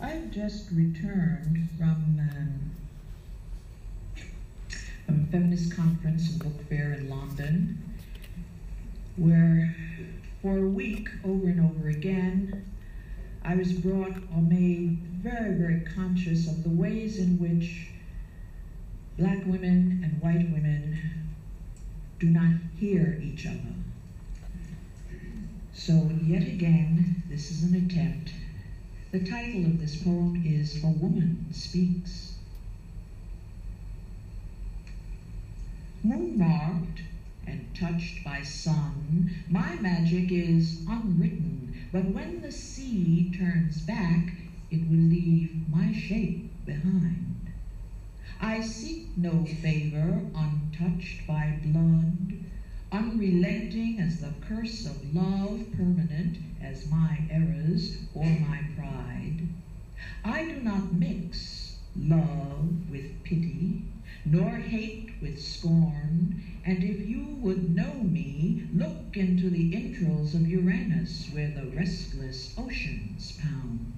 I've just returned from, um, from a feminist conference and book fair in London, where for a week, over and over again, I was brought or made very, very conscious of the ways in which black women and white women do not hear each other. So, yet again, this is an attempt. The title of this poem is A Woman Speaks. Moon marked and touched by sun, my magic is unwritten, but when the sea turns back, it will leave my shape behind. I seek no favor untouched by blood, unrelenting as the curse of love, permanent as my errors or my pride. I do not mix love with pity, nor hate with scorn, and if you would know me, look into the entrails of Uranus where the restless oceans pound.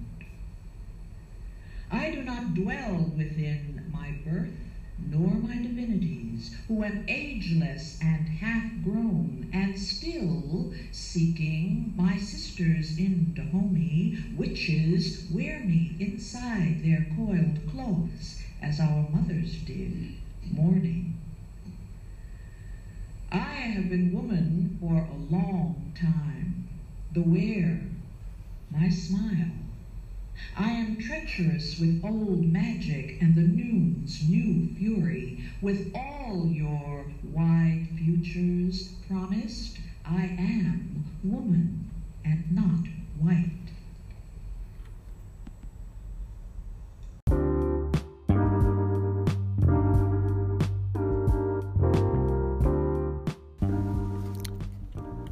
I do not dwell within my birth, nor my divinities, who am ageless and half grown, and still seeking my sisters in Dahomey, witches wear me inside their coiled cloths, as our mothers did, mourning. I have been woman for a long time, wear, my smile, I am treacherous with old magic and the noon's new fury. With all your wide futures promised, I am woman and not white.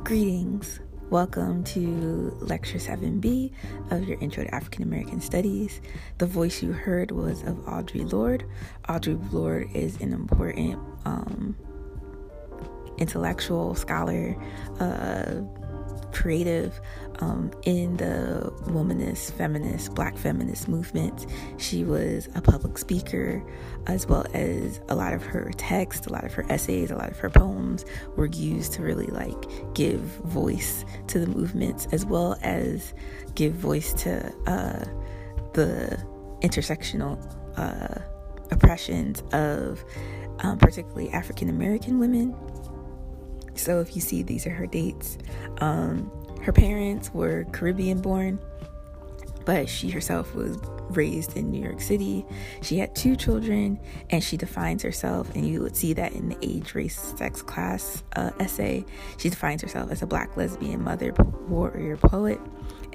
Greetings. Welcome to Lecture 7B of your Intro to African American Studies. The voice you heard was of Audre Lorde. Audre Lorde is an important um, intellectual scholar, uh, creative um, in the womanist, feminist, black feminist movement. She was a public speaker, as well as a lot of her text, a lot of her essays, a lot of her poems were used to really like give voice to the movements, as well as give voice to uh, the intersectional uh, oppressions of um, particularly African American women so if you see, these are her dates. Um, her parents were Caribbean born, but she herself was raised in New York City. She had two children, and she defines herself, and you would see that in the age, race, sex, class uh, essay. She defines herself as a black lesbian mother, warrior, poet,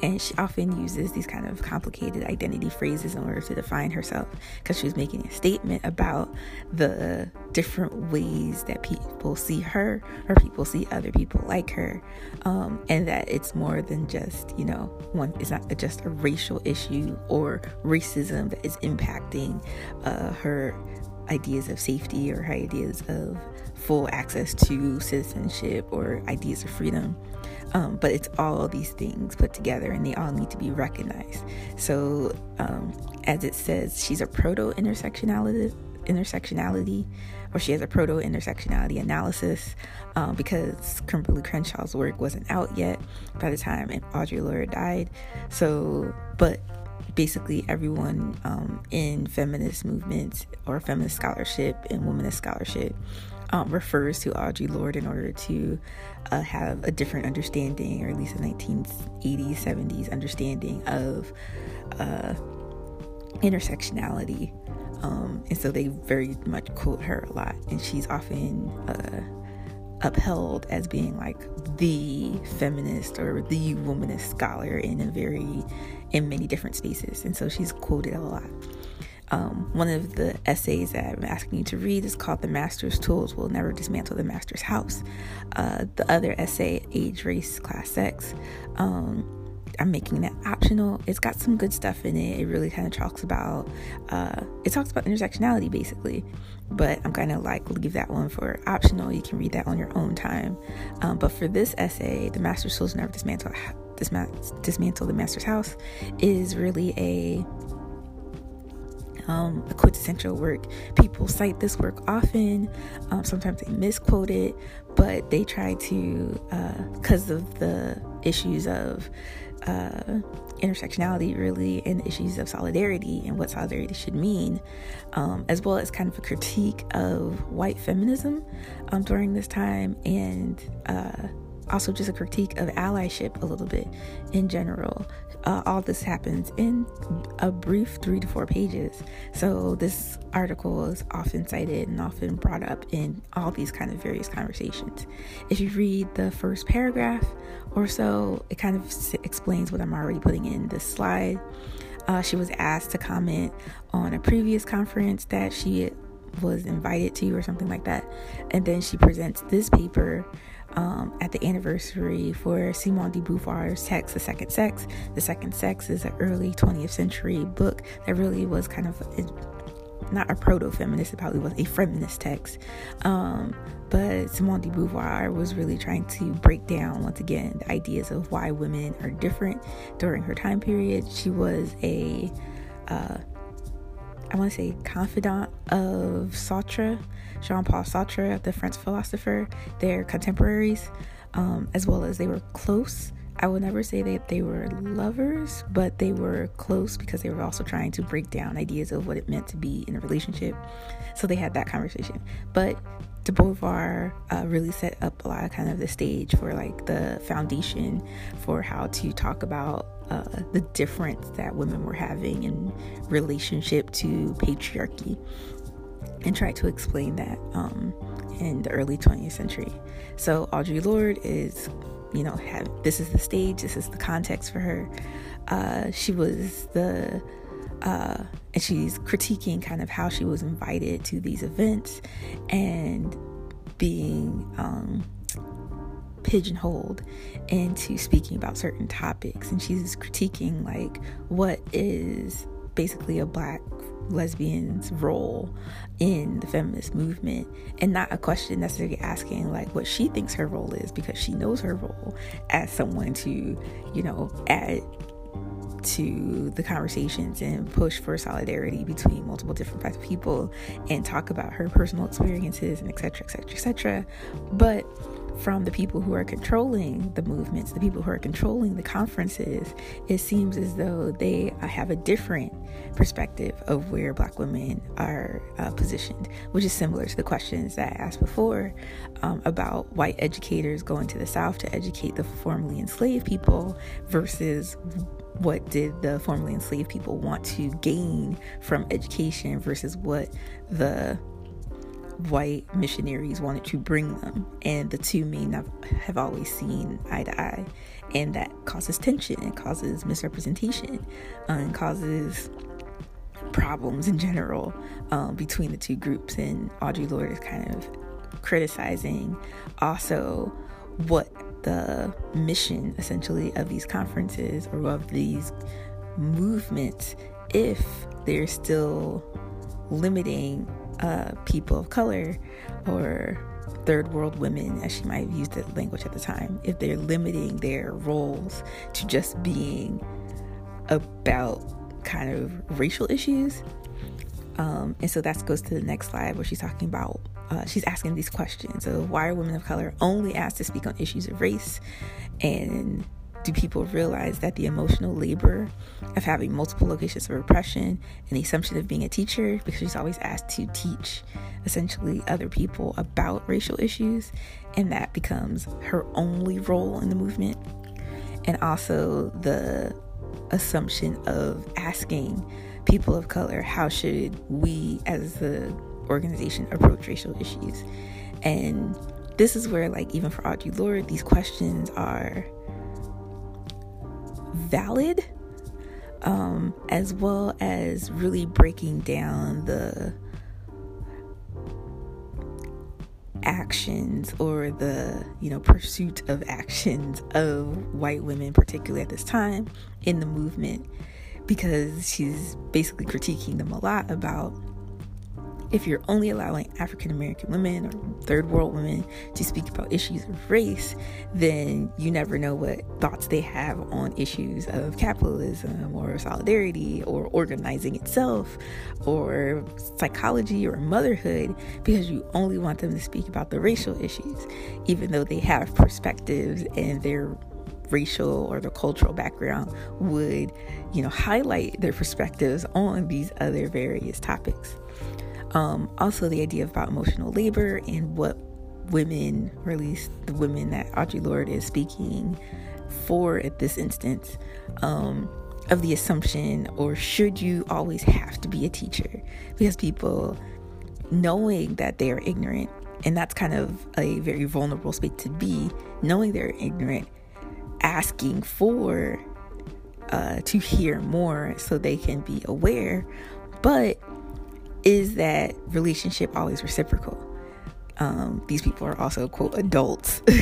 and she often uses these kind of complicated identity phrases in order to define herself because she was making a statement about the different ways that people see her or people see other people like her. Um, and that it's more than just you know one it's not just a racial issue or racism that is impacting uh, her ideas of safety or her ideas of full access to citizenship or ideas of freedom um, but it's all these things put together and they all need to be recognized. So, um, as it says, she's a proto intersectionality, intersectionality, or she has a proto intersectionality analysis um, because Kimberlé Crenshaw's work wasn't out yet by the time Audre Lorde died. So, but basically everyone um, in feminist movements or feminist scholarship and womanist scholarship um, refers to Audre Lorde in order to uh, have a different understanding, or at least a 1980s, 70s understanding of uh, intersectionality. Um, and so they very much quote her a lot, and she's often uh, upheld as being like the feminist or the womanist scholar in a very in many different spaces, and so she's quoted a lot. Um, one of the essays that I'm asking you to read is called The Master's Tools Will Never Dismantle the Master's House. Uh, the other essay, Age, Race, Class, Sex, um, I'm making that optional. It's got some good stuff in it. It really kind of talks about, uh, it talks about intersectionality basically, but I'm kind of like leave that one for optional. You can read that on your own time. Um, but for this essay, The Master's Tools Will Never Dismantle, Dismantle the Master's House is really a um, a quintessential work. People cite this work often. Um, sometimes they misquote it, but they try to, because uh, of the issues of uh, intersectionality, really, and issues of solidarity and what solidarity should mean, um, as well as kind of a critique of white feminism um, during this time and uh, also just a critique of allyship a little bit in general. Uh, all this happens in a brief three to four pages. So, this article is often cited and often brought up in all these kind of various conversations. If you read the first paragraph or so, it kind of explains what I'm already putting in this slide. Uh, she was asked to comment on a previous conference that she was invited to, or something like that. And then she presents this paper um, at the anniversary for Simone de Beauvoir's text, The Second Sex. The Second Sex is an early 20th century book that really was kind of a, not a proto feminist, it probably was a feminist text. Um, but Simone de Beauvoir was really trying to break down, once again, the ideas of why women are different during her time period. She was a uh, I want to say confidant of Sartre, Jean Paul Sartre, the French philosopher. They're contemporaries, um, as well as they were close. I would never say that they were lovers, but they were close because they were also trying to break down ideas of what it meant to be in a relationship. So they had that conversation. But de Beauvoir uh, really set up a lot of kind of the stage for like the foundation for how to talk about uh, the difference that women were having in relationship to patriarchy and try to explain that um, in the early 20th century. So Audre Lorde is, you know, have, this is the stage, this is the context for her. Uh, she was the uh, and she's critiquing kind of how she was invited to these events and being um, pigeonholed into speaking about certain topics. And she's critiquing, like, what is basically a black lesbian's role in the feminist movement and not a question necessarily asking like what she thinks her role is because she knows her role as someone to you know add to the conversations and push for solidarity between multiple different types of people and talk about her personal experiences and etc etc etc but from the people who are controlling the movements, the people who are controlling the conferences, it seems as though they have a different perspective of where Black women are uh, positioned, which is similar to the questions that I asked before um, about white educators going to the South to educate the formerly enslaved people versus what did the formerly enslaved people want to gain from education versus what the white missionaries wanted to bring them and the two may have, have always seen eye to eye and that causes tension and causes misrepresentation uh, and causes problems in general um, between the two groups. And audre lorde is kind of criticizing also what the mission essentially of these conferences or of these movements if they're still limiting uh, people of color or third world women, as she might have used the language at the time, if they're limiting their roles to just being about kind of racial issues. Um, and so that goes to the next slide where she's talking about uh, she's asking these questions of why are women of color only asked to speak on issues of race and do people realize that the emotional labor of having multiple locations of repression and the assumption of being a teacher because she's always asked to teach essentially other people about racial issues and that becomes her only role in the movement. And also the assumption of asking people of color how should we as the organization approach racial issues? And this is where like even for audre lorde these questions are valid, um, as well as really breaking down the actions or the you know pursuit of actions of white women particularly at this time in the movement because she's basically critiquing them a lot about if you're only allowing African American women or third world women to speak about issues of race, then you never know what thoughts they have on issues of capitalism or solidarity or organizing itself or psychology or motherhood because you only want them to speak about the racial issues, even though they have perspectives and their racial or their cultural background would, you know, highlight their perspectives on these other various topics. Um, also, the idea about emotional labor and what women, or at least the women that Audre Lorde is speaking for at this instance, um, of the assumption, or should you always have to be a teacher? Because people knowing that they are ignorant, and that's kind of a very vulnerable space to be, knowing they're ignorant, asking for uh, to hear more so they can be aware, but is that relationship always reciprocal? Um, these people are also quote adults.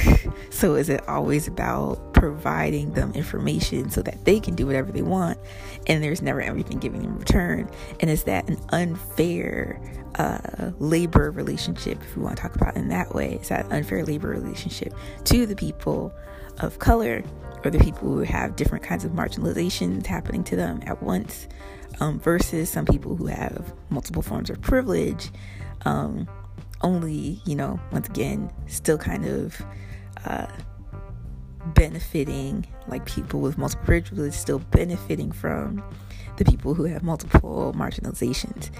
So is it always about providing them information so that they can do whatever they want and there's never anything given in return? And is that an unfair uh, labor relationship if we want to talk about in that way? Is that unfair labor relationship to the people of color or the people who have different kinds of marginalizations happening to them at once um, versus some people who have multiple forms of privilege, um, only, you know, once again, still kind of uh, benefiting, like people with multiple privilege still benefiting from the people who have multiple marginalizations.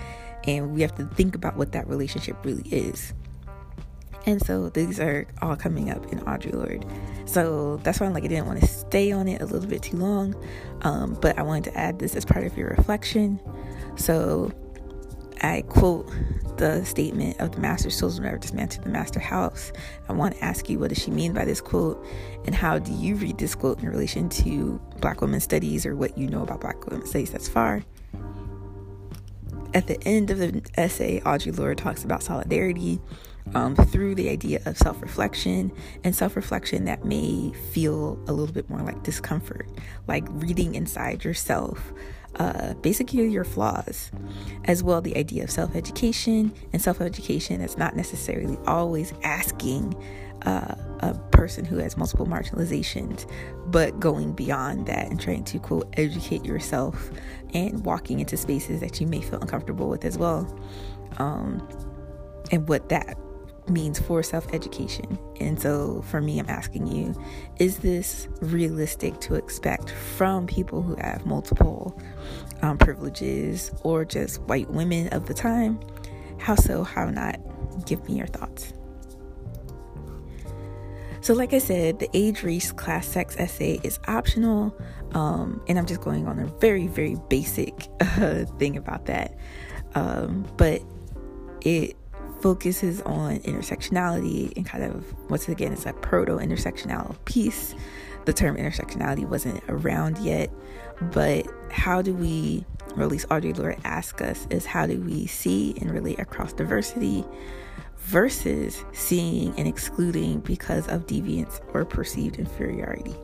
And we have to think about what that relationship really is. And so these are all coming up in Audre Lorde. So that's why I'm like, I didn't want to stay on it a little bit too long. Um, but I wanted to add this as part of your reflection. So I quote the statement of the master's souls will never the master house. I want to ask you, what does she mean by this quote? And how do you read this quote in relation to Black women studies or what you know about Black women studies thus far? At the end of the essay, Audre Lorde talks about solidarity um, through the idea of self reflection and self reflection that may feel a little bit more like discomfort, like reading inside yourself. Uh, basically, your flaws, as well the idea of self education and self education that's not necessarily always asking uh, a person who has multiple marginalizations, but going beyond that and trying to quote educate yourself and walking into spaces that you may feel uncomfortable with as well. Um, and what that means for self education. And so for me, I'm asking you, is this realistic to expect from people who have multiple um, privileges or just white women of the time? How so, how not? Give me your thoughts. So, like I said, the age, race, class, sex essay is optional. Um, and I'm just going on a very, very basic uh, thing about that. Um, but it focuses on intersectionality and kind of once again it's a proto intersectional piece. The term intersectionality wasn't around yet but how do we or at least audre lorde ask us is how do we see and relate across diversity versus seeing and excluding because of deviance or perceived inferiority.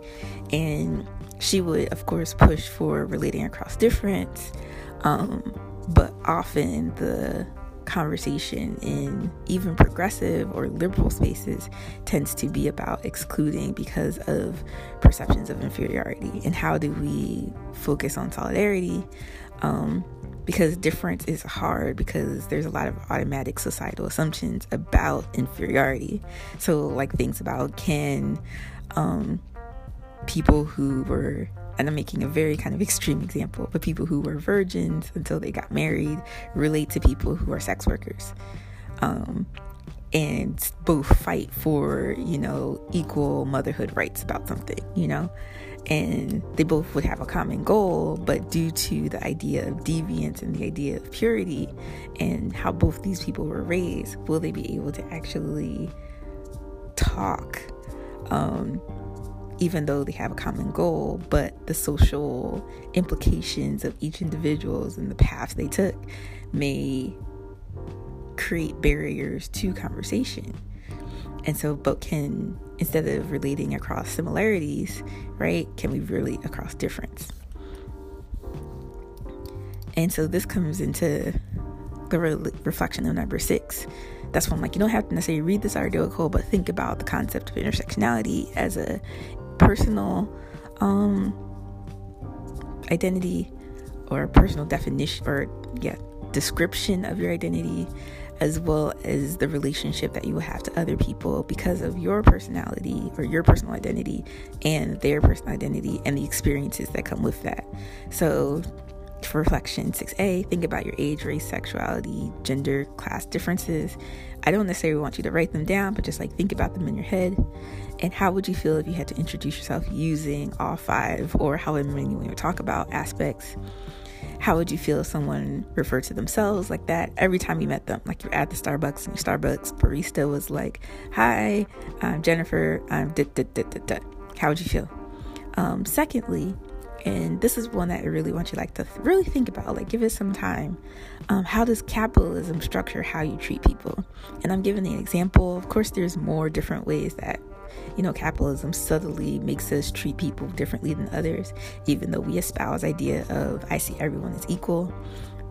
And she would of course push for relating across difference um, but often the conversation in even progressive or liberal spaces tends to be about excluding because of perceptions of inferiority. And how do we focus on solidarity? Um, because difference is hard because there's a lot of automatic societal assumptions about inferiority. So, like things about can um, people who were and I'm making a very kind of extreme example, but people who were virgins until they got married relate to people who are sex workers. Um, and both fight for, you know, equal motherhood rights about something, you know? And they both would have a common goal, but due to the idea of deviance and the idea of purity and how both these people were raised, will they be able to actually talk? Um, even though they have a common goal, but the social implications of each individuals and the paths they took may create barriers to conversation. And so, but can, instead of relating across similarities, right, can we relate across difference? And so this comes into the re- reflection of number six. That's when I'm like, you don't have to necessarily read this article, but think about the concept of intersectionality as a personal um, identity or personal definition or yeah description of your identity as well as the relationship that you have to other people because of your personality or your personal identity and their personal identity and the experiences that come with that. So, for reflection 6a, think about your age, race, sexuality, gender, class differences. I don't necessarily want you to write them down, but just like think about them in your head. And how would you feel if you had to introduce yourself using all five or however many you want to talk about aspects? How would you feel if someone referred to themselves like that every time you met them? Like you're at the Starbucks and your Starbucks barista was like, Hi, I'm Jennifer. I'm da da da da da. How would you feel? Um, secondly, and this is one that I really want you like to really think about, like give it some time. Um, how does capitalism structure how you treat people? And I'm giving an example. Of course, there's more different ways that you know, capitalism subtly makes us treat people differently than others, even though we espouse idea of I see everyone as equal.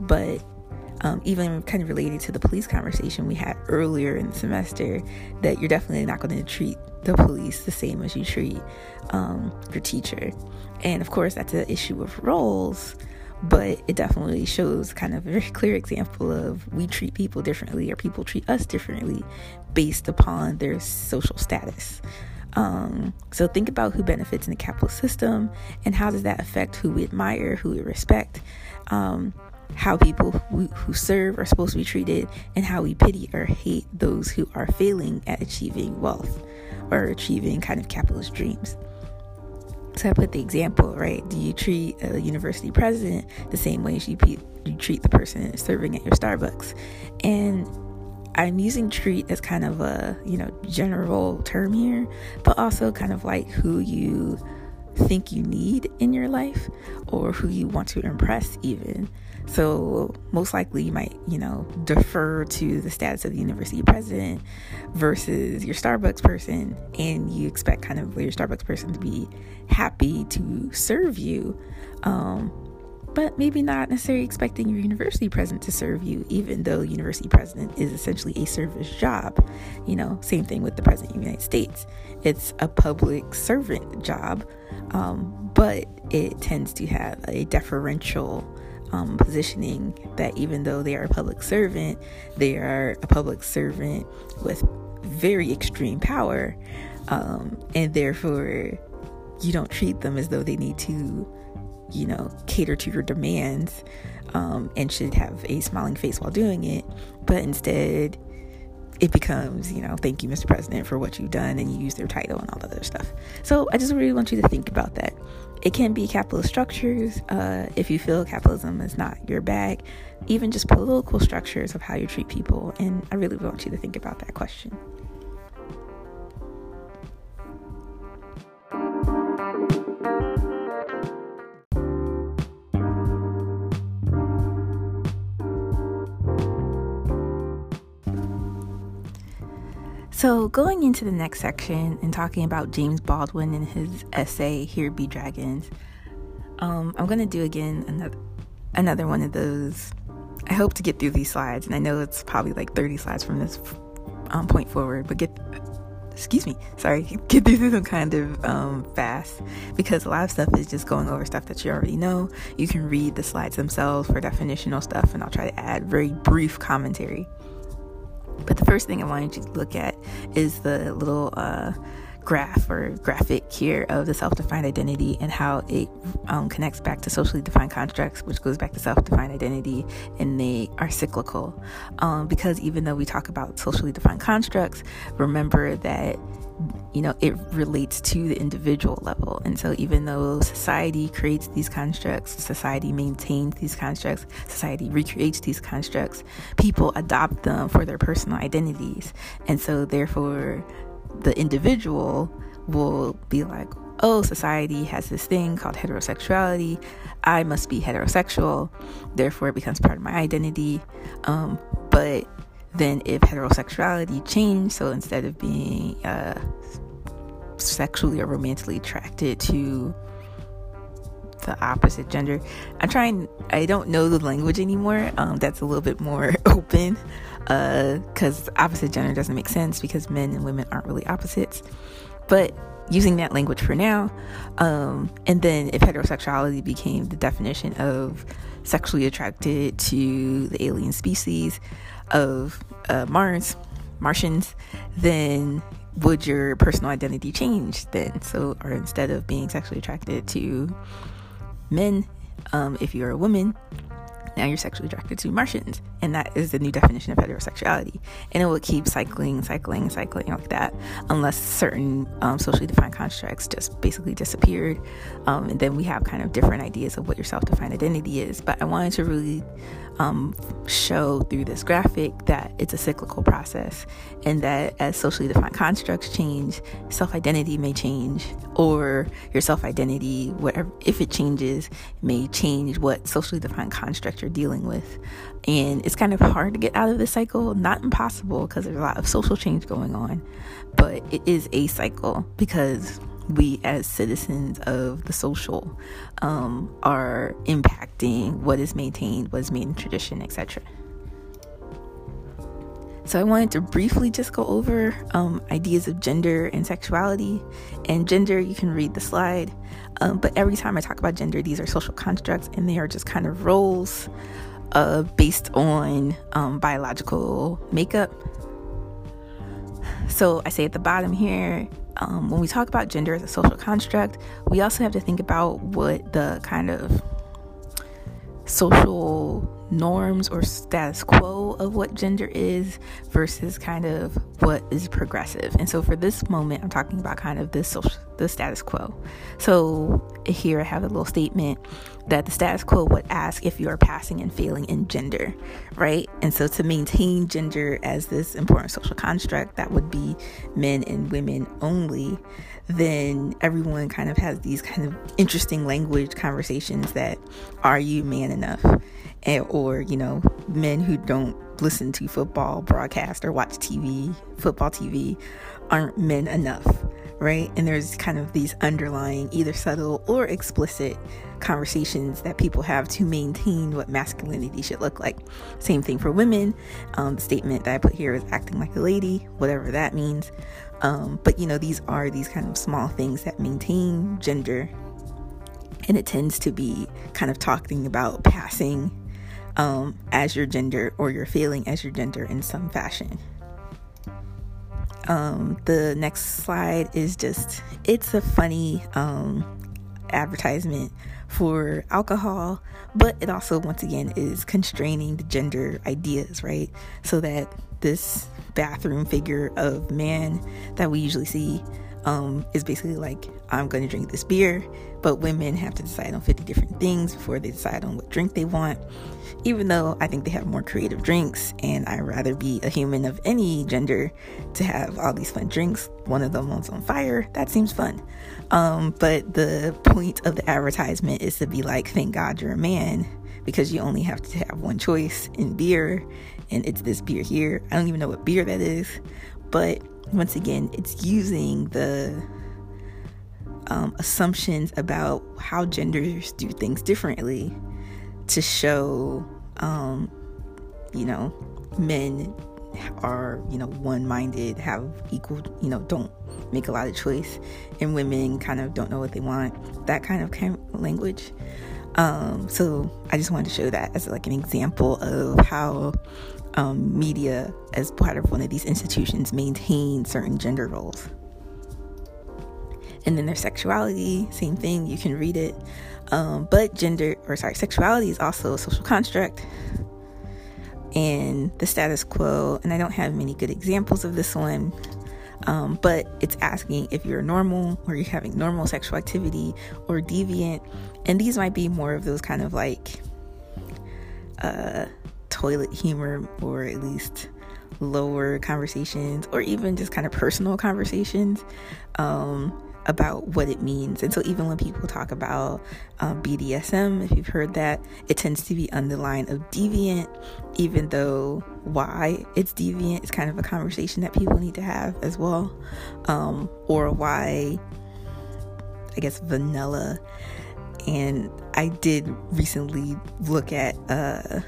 But um, even kind of related to the police conversation we had earlier in the semester, that you're definitely not going to treat the police the same as you treat um, your teacher. And of course, that's an issue of roles, but it definitely shows kind of a very clear example of we treat people differently or people treat us differently based upon their social status. Um, so think about who benefits in the capitalist system and how does that affect who we admire, who we respect, um, how people who, who serve are supposed to be treated, and how we pity or hate those who are failing at achieving wealth or achieving kind of capitalist dreams. So I put the example, right? Do you treat a university president the same way as you, you treat the person serving at your Starbucks? And I'm using treat as kind of a, you know, general term here, but also kind of like who you think you need in your life or who you want to impress even. So most likely you might, you know, defer to the status of the university president versus your Starbucks person and you expect kind of your Starbucks person to be happy to serve you. Um, but maybe not necessarily expecting your university president to serve you, even though university president is essentially a service job. You know, same thing with the president of the United States. It's a public servant job, um, but it tends to have a deferential um, positioning that even though they are a public servant, they are a public servant with very extreme power, um, and therefore you don't treat them as though they need to you know, cater to your demands um, and should have a smiling face while doing it. But instead, it becomes, you know, thank you, Mr. President, for what you've done, and you use their title and all that other stuff. So I just really want you to think about that. It can be capitalist structures uh, if you feel capitalism is not your bag, even just political structures of how you treat people. And I really want you to think about that question. So, going into the next section and talking about James Baldwin and his essay, Here Be Dragons, um, I'm going to do again another, another one of those. I hope to get through these slides, and I know it's probably like 30 slides from this um, point forward, but get, excuse me, sorry, get through them kind of um, fast because a lot of stuff is just going over stuff that you already know. You can read the slides themselves for definitional stuff, and I'll try to add very brief commentary. But the first thing I wanted you to look at is the little uh, graph or graphic here of the self defined identity and how it um, connects back to socially defined constructs, which goes back to self defined identity, and they are cyclical. Um, because even though we talk about socially defined constructs, remember that you know it relates to the individual level and so even though society creates these constructs society maintains these constructs society recreates these constructs people adopt them for their personal identities and so therefore the individual will be like oh society has this thing called heterosexuality i must be heterosexual therefore it becomes part of my identity um, but then if heterosexuality changed, so instead of being uh, sexually or romantically attracted to the opposite gender. I'm trying, I don't know the language anymore. Um, that's a little bit more open because uh, opposite gender doesn't make sense because men and women aren't really opposites. But using that language for now, um, and then if heterosexuality became the definition of sexually attracted to the alien species of uh, Mars, Martians, then would your personal identity change then? So, or instead of being sexually attracted to men, um, if you're a woman, now you're sexually attracted to Martians. And that is the new definition of heterosexuality. And it will keep cycling, cycling, cycling like that, unless certain um, socially defined constructs just basically disappeared. Um, and then we have kind of different ideas of what your self defined identity is. But I wanted to really um, show through this graphic that it's a cyclical process and that as socially defined constructs change, self identity may change, or your self identity, whatever, if it changes, may change what socially defined construct you're dealing with. And it's kind of hard to get out of this cycle, not impossible because there's a lot of social change going on, but it is a cycle because we as citizens of the social um, are impacting what is maintained, what is made in tradition, etc. So I wanted to briefly just go over um, ideas of gender and sexuality. And gender, you can read the slide. Um, but every time I talk about gender, these are social constructs and they are just kind of roles uh, based on um, biological makeup. So I say at the bottom here, um, when we talk about gender as a social construct, we also have to think about what the kind of social norms or status quo of what gender is versus kind of what is progressive. And so for this moment, I'm talking about kind of this social, the status quo. So here I have a little statement that the status quo would ask if you are passing and failing in gender, right? And so to maintain gender as this important social construct that would be men and women only, then everyone kind of has these kind of interesting language conversations that are you man enough? And, or, you know, men who don't listen to football broadcast or watch TV, football TV, aren't men enough, right? And there's kind of these underlying, either subtle or explicit conversations that people have to maintain what masculinity should look like. Same thing for women. Um, the statement that I put here is acting like a lady, whatever that means. Um, but you know, these are these kind of small things that maintain gender. And it tends to be kind of talking about passing um, as your gender or you're feeling as your gender in some fashion. Um, the next slide is just, it's a funny um, advertisement for alcohol, but it also, once again, is constraining the gender ideas, right? So that this bathroom figure of man that we usually see um, is basically like, I'm going to drink this beer, but women have to decide on 50 different things before they decide on what drink they want. Even though I think they have more creative drinks, and I'd rather be a human of any gender to have all these fun drinks. One of them was on fire. That seems fun. Um, but the point of the advertisement is to be like, thank God you're a man because you only have to have one choice in beer, and it's this beer here. I don't even know what beer that is, but once again, it's using the um, assumptions about how genders do things differently to show, um, you know, men are, you know, one minded, have equal, you know, don't make a lot of choice, and women kind of don't know what they want, that kind of, language. Um, so I just wanted to show that as like an example of how um, media, as part of one of these institutions, maintain certain gender roles. And then their sexuality, same thing, you can read it. Um, but gender, or sorry, sexuality is also a social construct. And the status quo, and I don't have many good examples of this one, um, but it's asking if you're normal or you're having normal sexual activity or deviant. And these might be more of those kind of like uh, toilet humor or at least lower conversations or even just kind of personal conversations um, about what it means. And so, even when people talk about uh, BDSM, if you've heard that, it tends to be on the line of deviant, even though why it's deviant is kind of a conversation that people need to have as well, um, or why I guess vanilla and I did recently look at uh,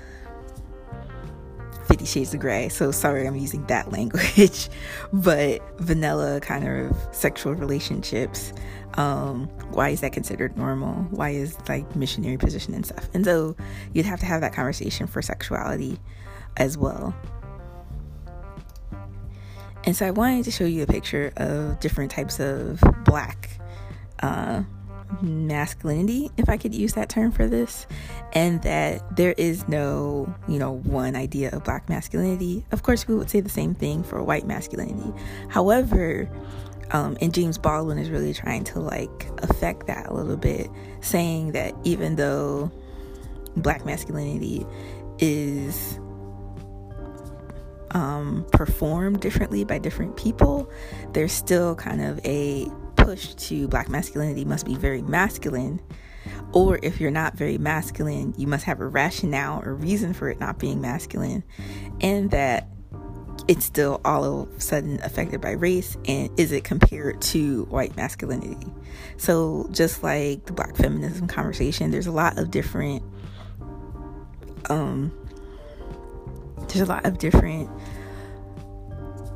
Fifty Shades of Grey, so sorry I'm using that language, but vanilla kind of sexual relationships. Um, why is that considered normal? Why is like missionary position and stuff? And so you'd have to have that conversation for sexuality as well. And so I wanted to show you a picture of different types of black uh, masculinity, if I could use that term for this, and that there is no, you know, one idea of black masculinity. Of course, we would say the same thing for white masculinity. However, um, and James Baldwin is really trying to like affect that a little bit, saying that even though black masculinity is um, performed differently by different people, there's still kind of a push to black masculinity must be very masculine. Or if you're not very masculine, you must have a rationale or reason for it not being masculine. And that it's still all of a sudden affected by race and is it compared to white masculinity so just like the black feminism conversation there's a lot of different um there's a lot of different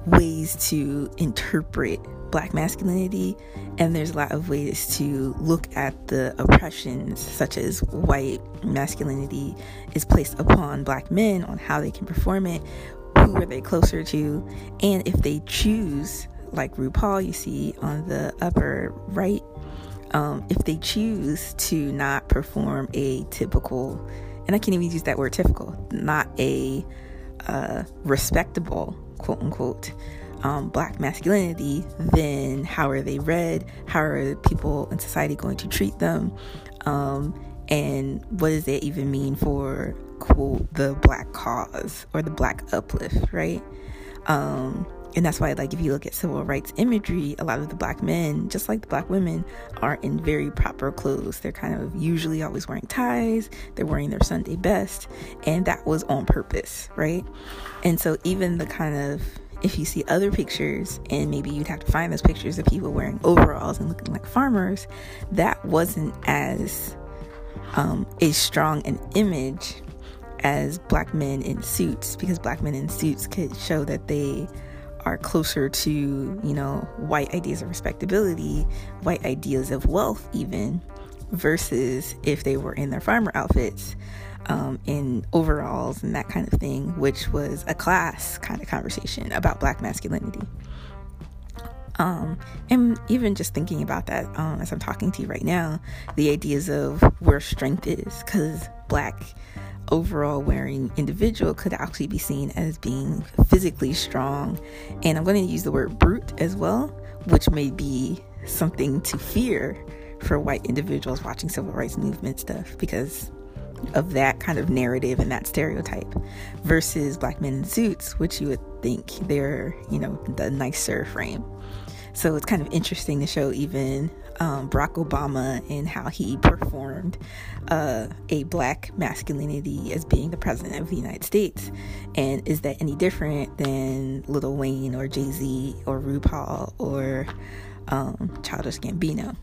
ways to interpret black masculinity and there's a lot of ways to look at the oppressions such as white masculinity is placed upon black men on how they can perform it who are they closer to and if they choose like RuPaul you see on the upper right um, if they choose to not perform a typical and I can't even use that word typical not a uh, respectable quote unquote um, black masculinity, then how are they read? How are people in society going to treat them? Um, and what does that even mean for quote the black cause or the black uplift, right? Um, and that's why, like, if you look at civil rights imagery, a lot of the black men, just like the black women, are in very proper clothes. They're kind of usually always wearing ties, they're wearing their Sunday best, and that was on purpose, right? And so, even the kind of if you see other pictures and maybe you'd have to find those pictures of people wearing overalls and looking like farmers, that wasn't as um, a strong an image as black men in suits because black men in suits could show that they are closer to, you know, white ideas of respectability, white ideas of wealth, even, versus if they were in their farmer outfits um, in overalls and that kind of thing, which was a class kind of conversation about black masculinity. Um, and even just thinking about that um, as I'm talking to you right now, the ideas of where strength is, because black overall wearing individual could actually be seen as being physically strong. And I'm going to use the word brute as well, which may be something to fear for white individuals watching civil rights movement stuff because of that kind of narrative and that stereotype versus black men in suits, which you would think they're, you know, the nicer frame. So it's kind of interesting to show even um, Barack Obama and how he performed uh, a black masculinity as being the president of the United States. And is that any different than Lil Wayne or Jay Z or RuPaul or um, Childish Gambino?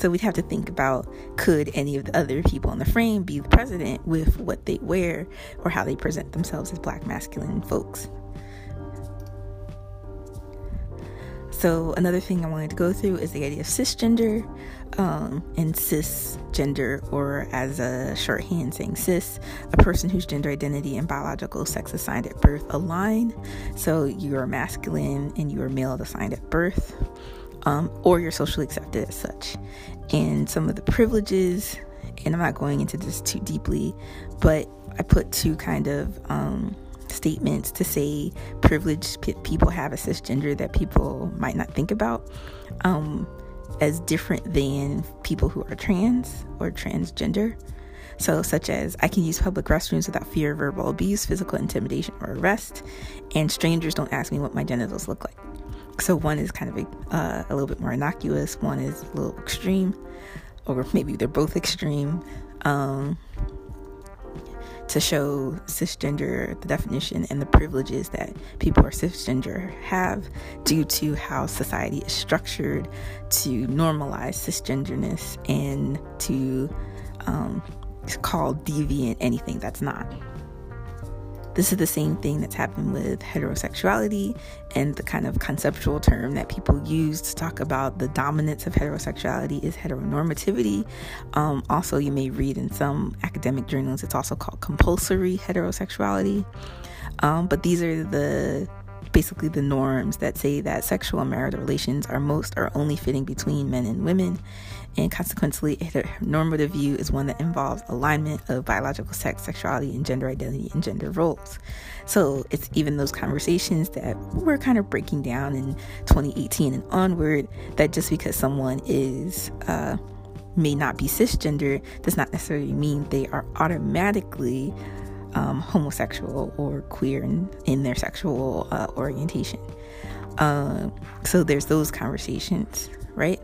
So we'd have to think about could any of the other people in the frame be the president with what they wear or how they present themselves as black masculine folks. So another thing I wanted to go through is the idea of cisgender um, and cisgender, or as a shorthand saying cis, a person whose gender identity and biological sex assigned at birth align. So you are masculine and you are male assigned at birth um, or you're socially accepted as such. And some of the privileges, and I'm not going into this too deeply, but I put two kind of um, statements to say privileged p- people have a cisgender that people might not think about um, as different than people who are trans or transgender. So, such as I can use public restrooms without fear of verbal abuse, physical intimidation, or arrest, and strangers don't ask me what my genitals look like. So one is kind of a, uh, a little bit more innocuous, one is a little extreme, or maybe they're both extreme. Um, to show cisgender, the definition, and the privileges that people are cisgender have due to how society is structured to normalize cisgenderness and to um, call deviant anything that's not. This is the same thing that's happened with heterosexuality and the kind of conceptual term that people use to talk about the dominance of heterosexuality is heteronormativity. Um, also, you may read in some academic journals, it's also called compulsory heterosexuality. Um, but these are the basically the norms that say that sexual and marital relations are most or only fitting between men and women and consequently, a normative view is one that involves alignment of biological sex, sexuality, and gender identity and gender roles. So it's even those conversations that we're kind of breaking down in 2018 and onward that just because someone is uh, may not be cisgender does not necessarily mean they are automatically um, homosexual or queer in, in their sexual uh, orientation. Uh, so there's those conversations, right?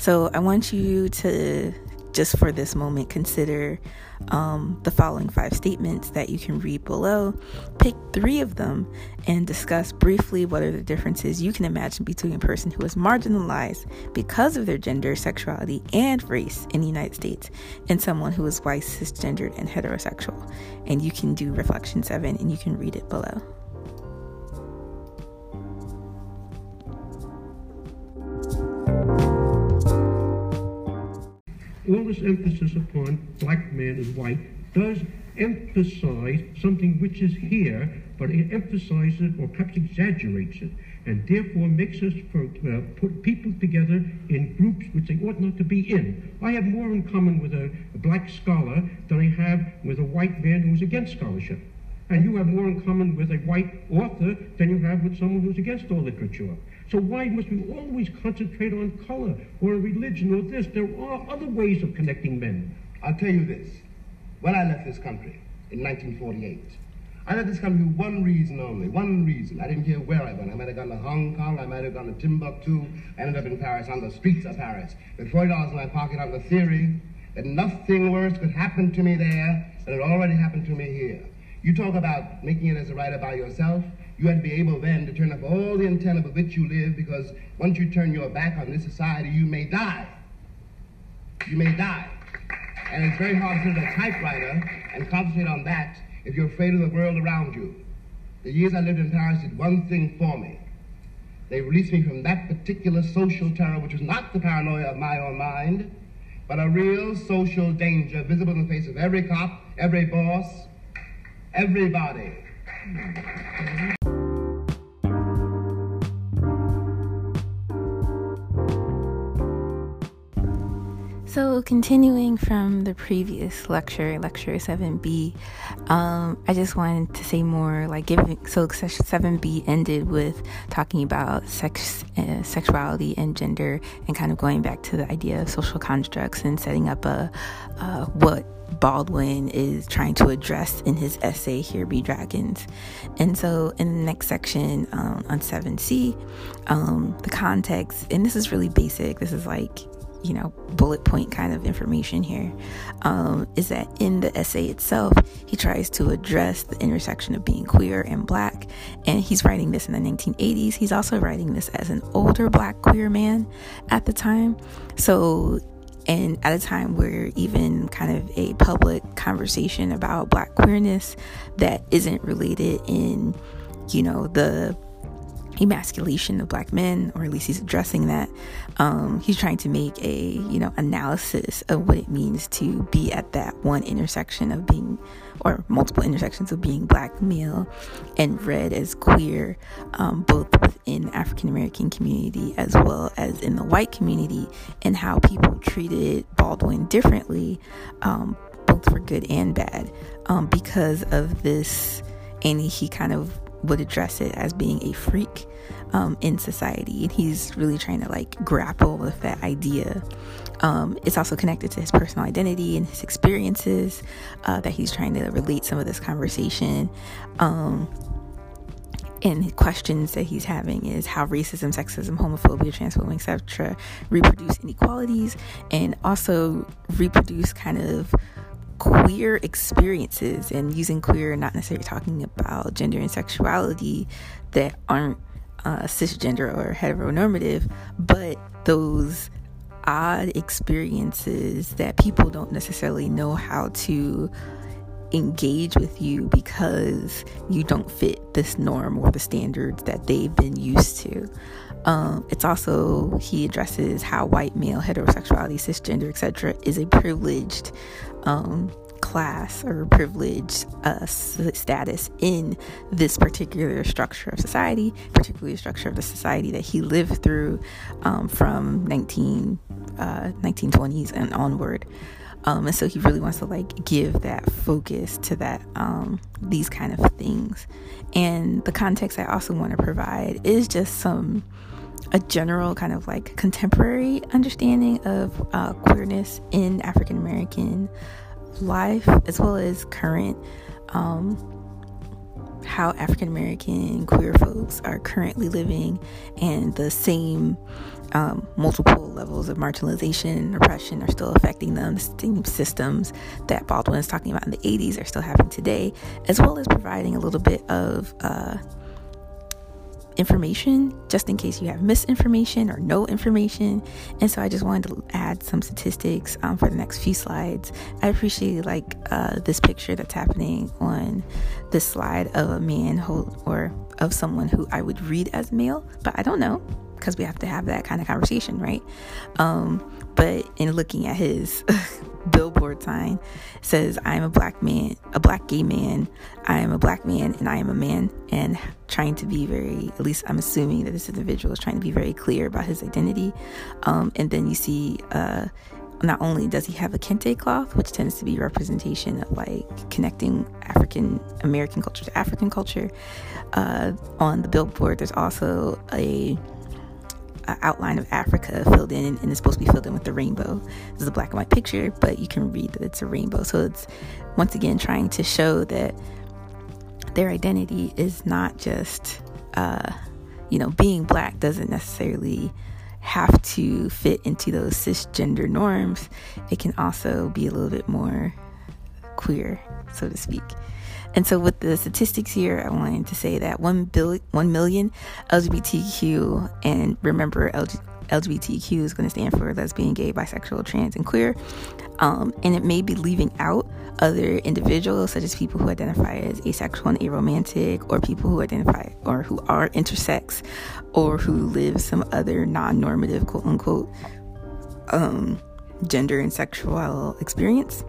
So I want you to just for this moment consider um, the following five statements that you can read below. Pick three of them and discuss briefly what are the differences you can imagine between a person who is marginalized because of their gender, sexuality, and race in the United States and someone who is white, cisgendered, and heterosexual. And you can do reflection seven and you can read it below. This emphasis upon black man and white does emphasize something which is here, but it emphasizes it or perhaps exaggerates it, and therefore makes us uh, put people together in groups which they ought not to be in. I have more in common with a, a black scholar than I have with a white man who's against scholarship. And you have more in common with a white author than you have with someone who's against all literature. So why must we always concentrate on color or religion or this? There are other ways of connecting men. I'll tell you this. When I left this country in 1948, I left this country for one reason only, one reason. I didn't care where I went. I might have gone to Hong Kong, I might have gone to Timbuktu, I ended up in Paris, on the streets of Paris, with $40 in my pocket on the theory that nothing worse could happen to me there than it already happened to me here. You talk about making it as a writer by yourself. You had to be able then to turn up all the antenna with which you live because once you turn your back on this society, you may die. You may die. And it's very hard to sit at a typewriter and concentrate on that if you're afraid of the world around you. The years I lived in Paris did one thing for me. They released me from that particular social terror, which was not the paranoia of my own mind, but a real social danger visible in the face of every cop, every boss, everybody. So, continuing from the previous lecture, lecture 7b, um, I just wanted to say more like giving. So, 7b ended with talking about sex, uh, sexuality, and gender, and kind of going back to the idea of social constructs and setting up a uh, what Baldwin is trying to address in his essay, Here Be Dragons. And so, in the next section um, on 7c, um, the context, and this is really basic, this is like you know, bullet point kind of information here, um, is that in the essay itself, he tries to address the intersection of being queer and black. And he's writing this in the 1980s. He's also writing this as an older black queer man at the time. So, and at a time where even kind of a public conversation about black queerness that isn't related in, you know, the emasculation of black men, or at least he's addressing that. Um, he's trying to make a you know analysis of what it means to be at that one intersection of being, or multiple intersections of being black male and read as queer, um, both within African American community as well as in the white community, and how people treated Baldwin differently, um, both for good and bad, um, because of this. And he kind of would address it as being a freak um, in society, and he's really trying to like grapple with that idea. Um, it's also connected to his personal identity and his experiences uh, that he's trying to relate some of this conversation. Um, and questions that he's having is how racism, sexism, homophobia, transphobia, etc., reproduce inequalities and also reproduce kind of queer experiences and using queer not necessarily talking about gender and sexuality that aren't uh, cisgender or heteronormative but those odd experiences that people don't necessarily know how to engage with you because you don't fit this norm or the standards that they've been used to. Um, it's also he addresses how white male heterosexuality, cisgender, etc., is a privileged um, class or privilege uh, status in this particular structure of society, particularly structure of the society that he lived through um, from 19 uh, 1920s and onward. Um, and so he really wants to like give that focus to that um, these kind of things and the context i also want to provide is just some a general kind of like contemporary understanding of uh, queerness in african american life as well as current um, how African American queer folks are currently living and the same um, multiple levels of marginalization and oppression are still affecting them. The same systems that Baldwin is talking about in the 80s are still happening today, as well as providing a little bit of uh, information just in case you have misinformation or no information. And so I just wanted to add some statistics um, for the next few slides. I appreciate like uh, this picture that's happening on this slide of a man who, or of someone who I would read as male, but I don't know because we have to have that kind of conversation, right? Um, but in looking at his billboard sign says i am a black man a black gay man. I am a black man and i am a man. And trying to be very at least i'm assuming that this individual is trying to be very clear about his identity. Um, and then you see uh, not only does he have a kente cloth which tends to be representation of like connecting african american culture to african culture uh, on the billboard there's also a outline of Africa filled in, and it's supposed to be filled in with the rainbow. This is a black and white picture, but you can read that it's a rainbow. So it's once again trying to show that their identity is not just, uh, you know, being black doesn't necessarily have to fit into those cisgender norms. It can also be a little bit more queer, so to speak. And so, with the statistics here, I wanted to say that 1, billion, 1 million LGBTQ, and remember, LG, LGBTQ is going to stand for lesbian, gay, bisexual, trans, and queer. Um, and it may be leaving out other individuals, such as people who identify as asexual and aromantic, or people who identify or who are intersex, or who live some other non normative, quote unquote, um, gender and sexual experience.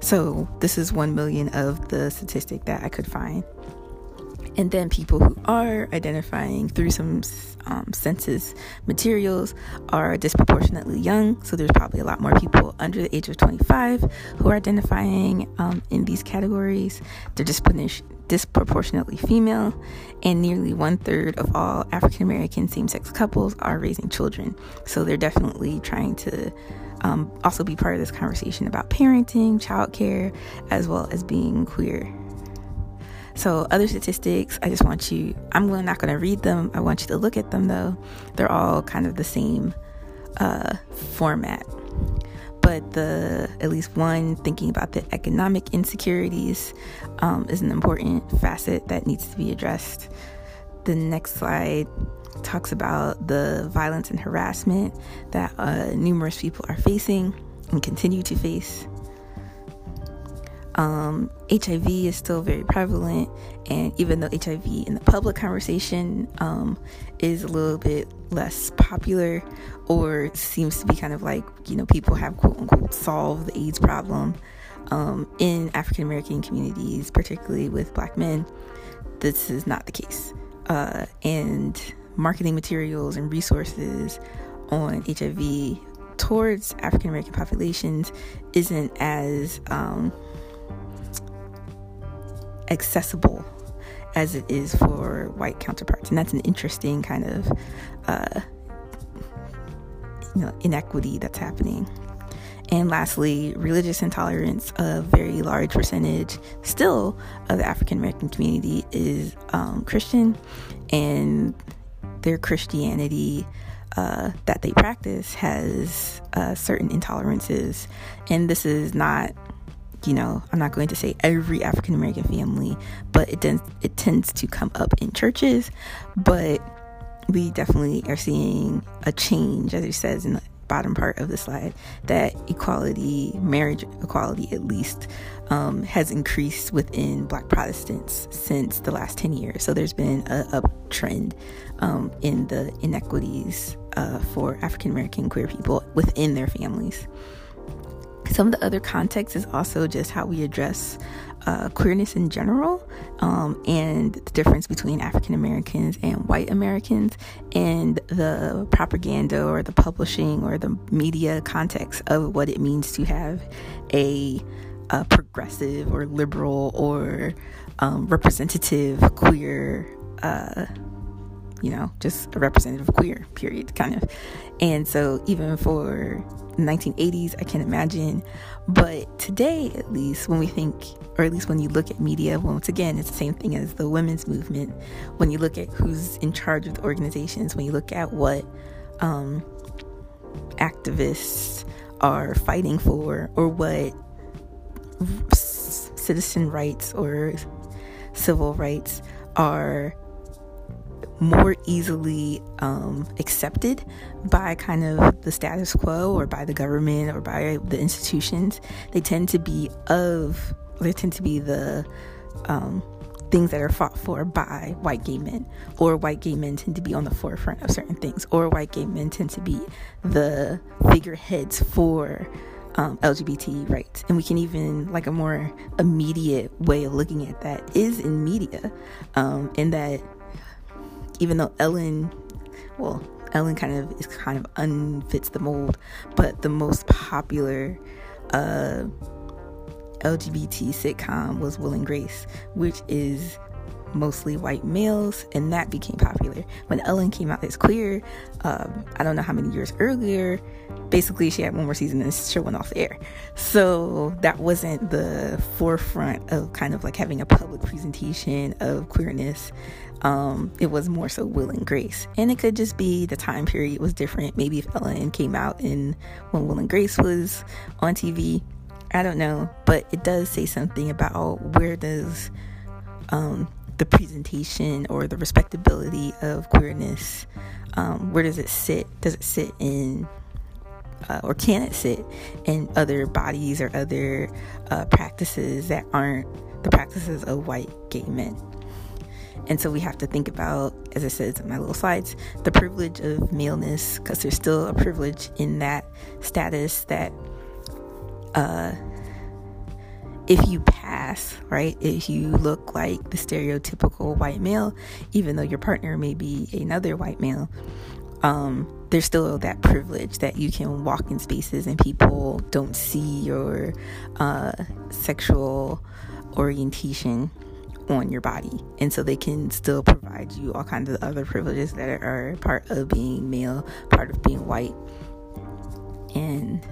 So this is 1 million of the statistic that I could find. And then people who are identifying through some um, census materials are disproportionately young. So there's probably a lot more people under the age of 25 who are identifying um, in these categories. They're disproportionately female, and nearly one third of all African American same sex couples are raising children. So they're definitely trying to um, also be part of this conversation about parenting, childcare, as well as being queer. So, other statistics, I just want you, I'm not going to read them. I want you to look at them though. They're all kind of the same uh, format. But the at least one thinking about the economic insecurities um, is an important facet that needs to be addressed. The next slide talks about the violence and harassment that uh, numerous people are facing and continue to face. Um, HIV is still very prevalent, and even though HIV in the public conversation um, is a little bit less popular, or seems to be kind of like you know people have quote unquote solved the AIDS problem um, in African American communities, particularly with Black men, this is not the case. Uh, and marketing materials and resources on HIV towards African American populations isn't as um, accessible as it is for white counterparts, and that's an interesting kind of uh, you know inequity that's happening. And lastly, religious intolerance, a very large percentage still of the African American community is um, Christian, and their Christianity uh, that they practice has uh, certain intolerances, and this is not you know, I'm not going to say every African American family, but it tends it tends to come up in churches. But we definitely are seeing a change, as it says in the bottom part of the slide, that equality, marriage equality at least, um, has increased within Black Protestants since the last 10 years. So there's been a uptrend um, in the inequities uh, for African American queer people within their families. Some of the other context is also just how we address uh, queerness in general um, and the difference between African Americans and white Americans and the propaganda or the publishing or the media context of what it means to have a, a progressive or liberal or um, representative queer. Uh, you know, just a representative queer, period, kind of. And so, even for 1980s, I can imagine. But today, at least, when we think, or at least when you look at media, once again, it's the same thing as the women's movement. When you look at who's in charge of the organizations, when you look at what um, activists are fighting for, or what citizen rights or civil rights are more easily um, accepted by kind of the status quo or by the government or by the institutions. They tend to be of, they tend to be the um, things that are fought for by white gay men, or white gay men tend to be on the forefront of certain things, or white gay men tend to be the figureheads for. Um, LGBT rights. And we can even, like, a more immediate way of looking at that is in media, um, in that even though Ellen, well, Ellen kind of is kind of unfits the mold, but the most popular uh, LGBT sitcom was Will and Grace, which is mostly white males, and that became popular. When Ellen came out as queer, um, I don't know how many years earlier, basically she had one more season and the show went off the air. So that wasn't the forefront of kind of like having a public presentation of queerness um, it was more so Will and Grace. And it could just be the time period was different. Maybe if Ellen came out in when Will and Grace was on TV, I don't know. But it does say something about where does um, the presentation or the respectability of queerness, um, where does it sit? Does it sit in uh, or can it sit in other bodies or other uh, practices that aren't the practices of white gay men? And so we have to think about, as I said in my little slides, the privilege of maleness, because there's still a privilege in that status that uh, if you pass, right, if you look like the stereotypical white male, even though your partner may be another white male, um, there's still that privilege that you can walk in spaces and people don't see your uh, sexual orientation on your body. And so they can still provide you all kinds of other privileges that are part of being male part of being white. And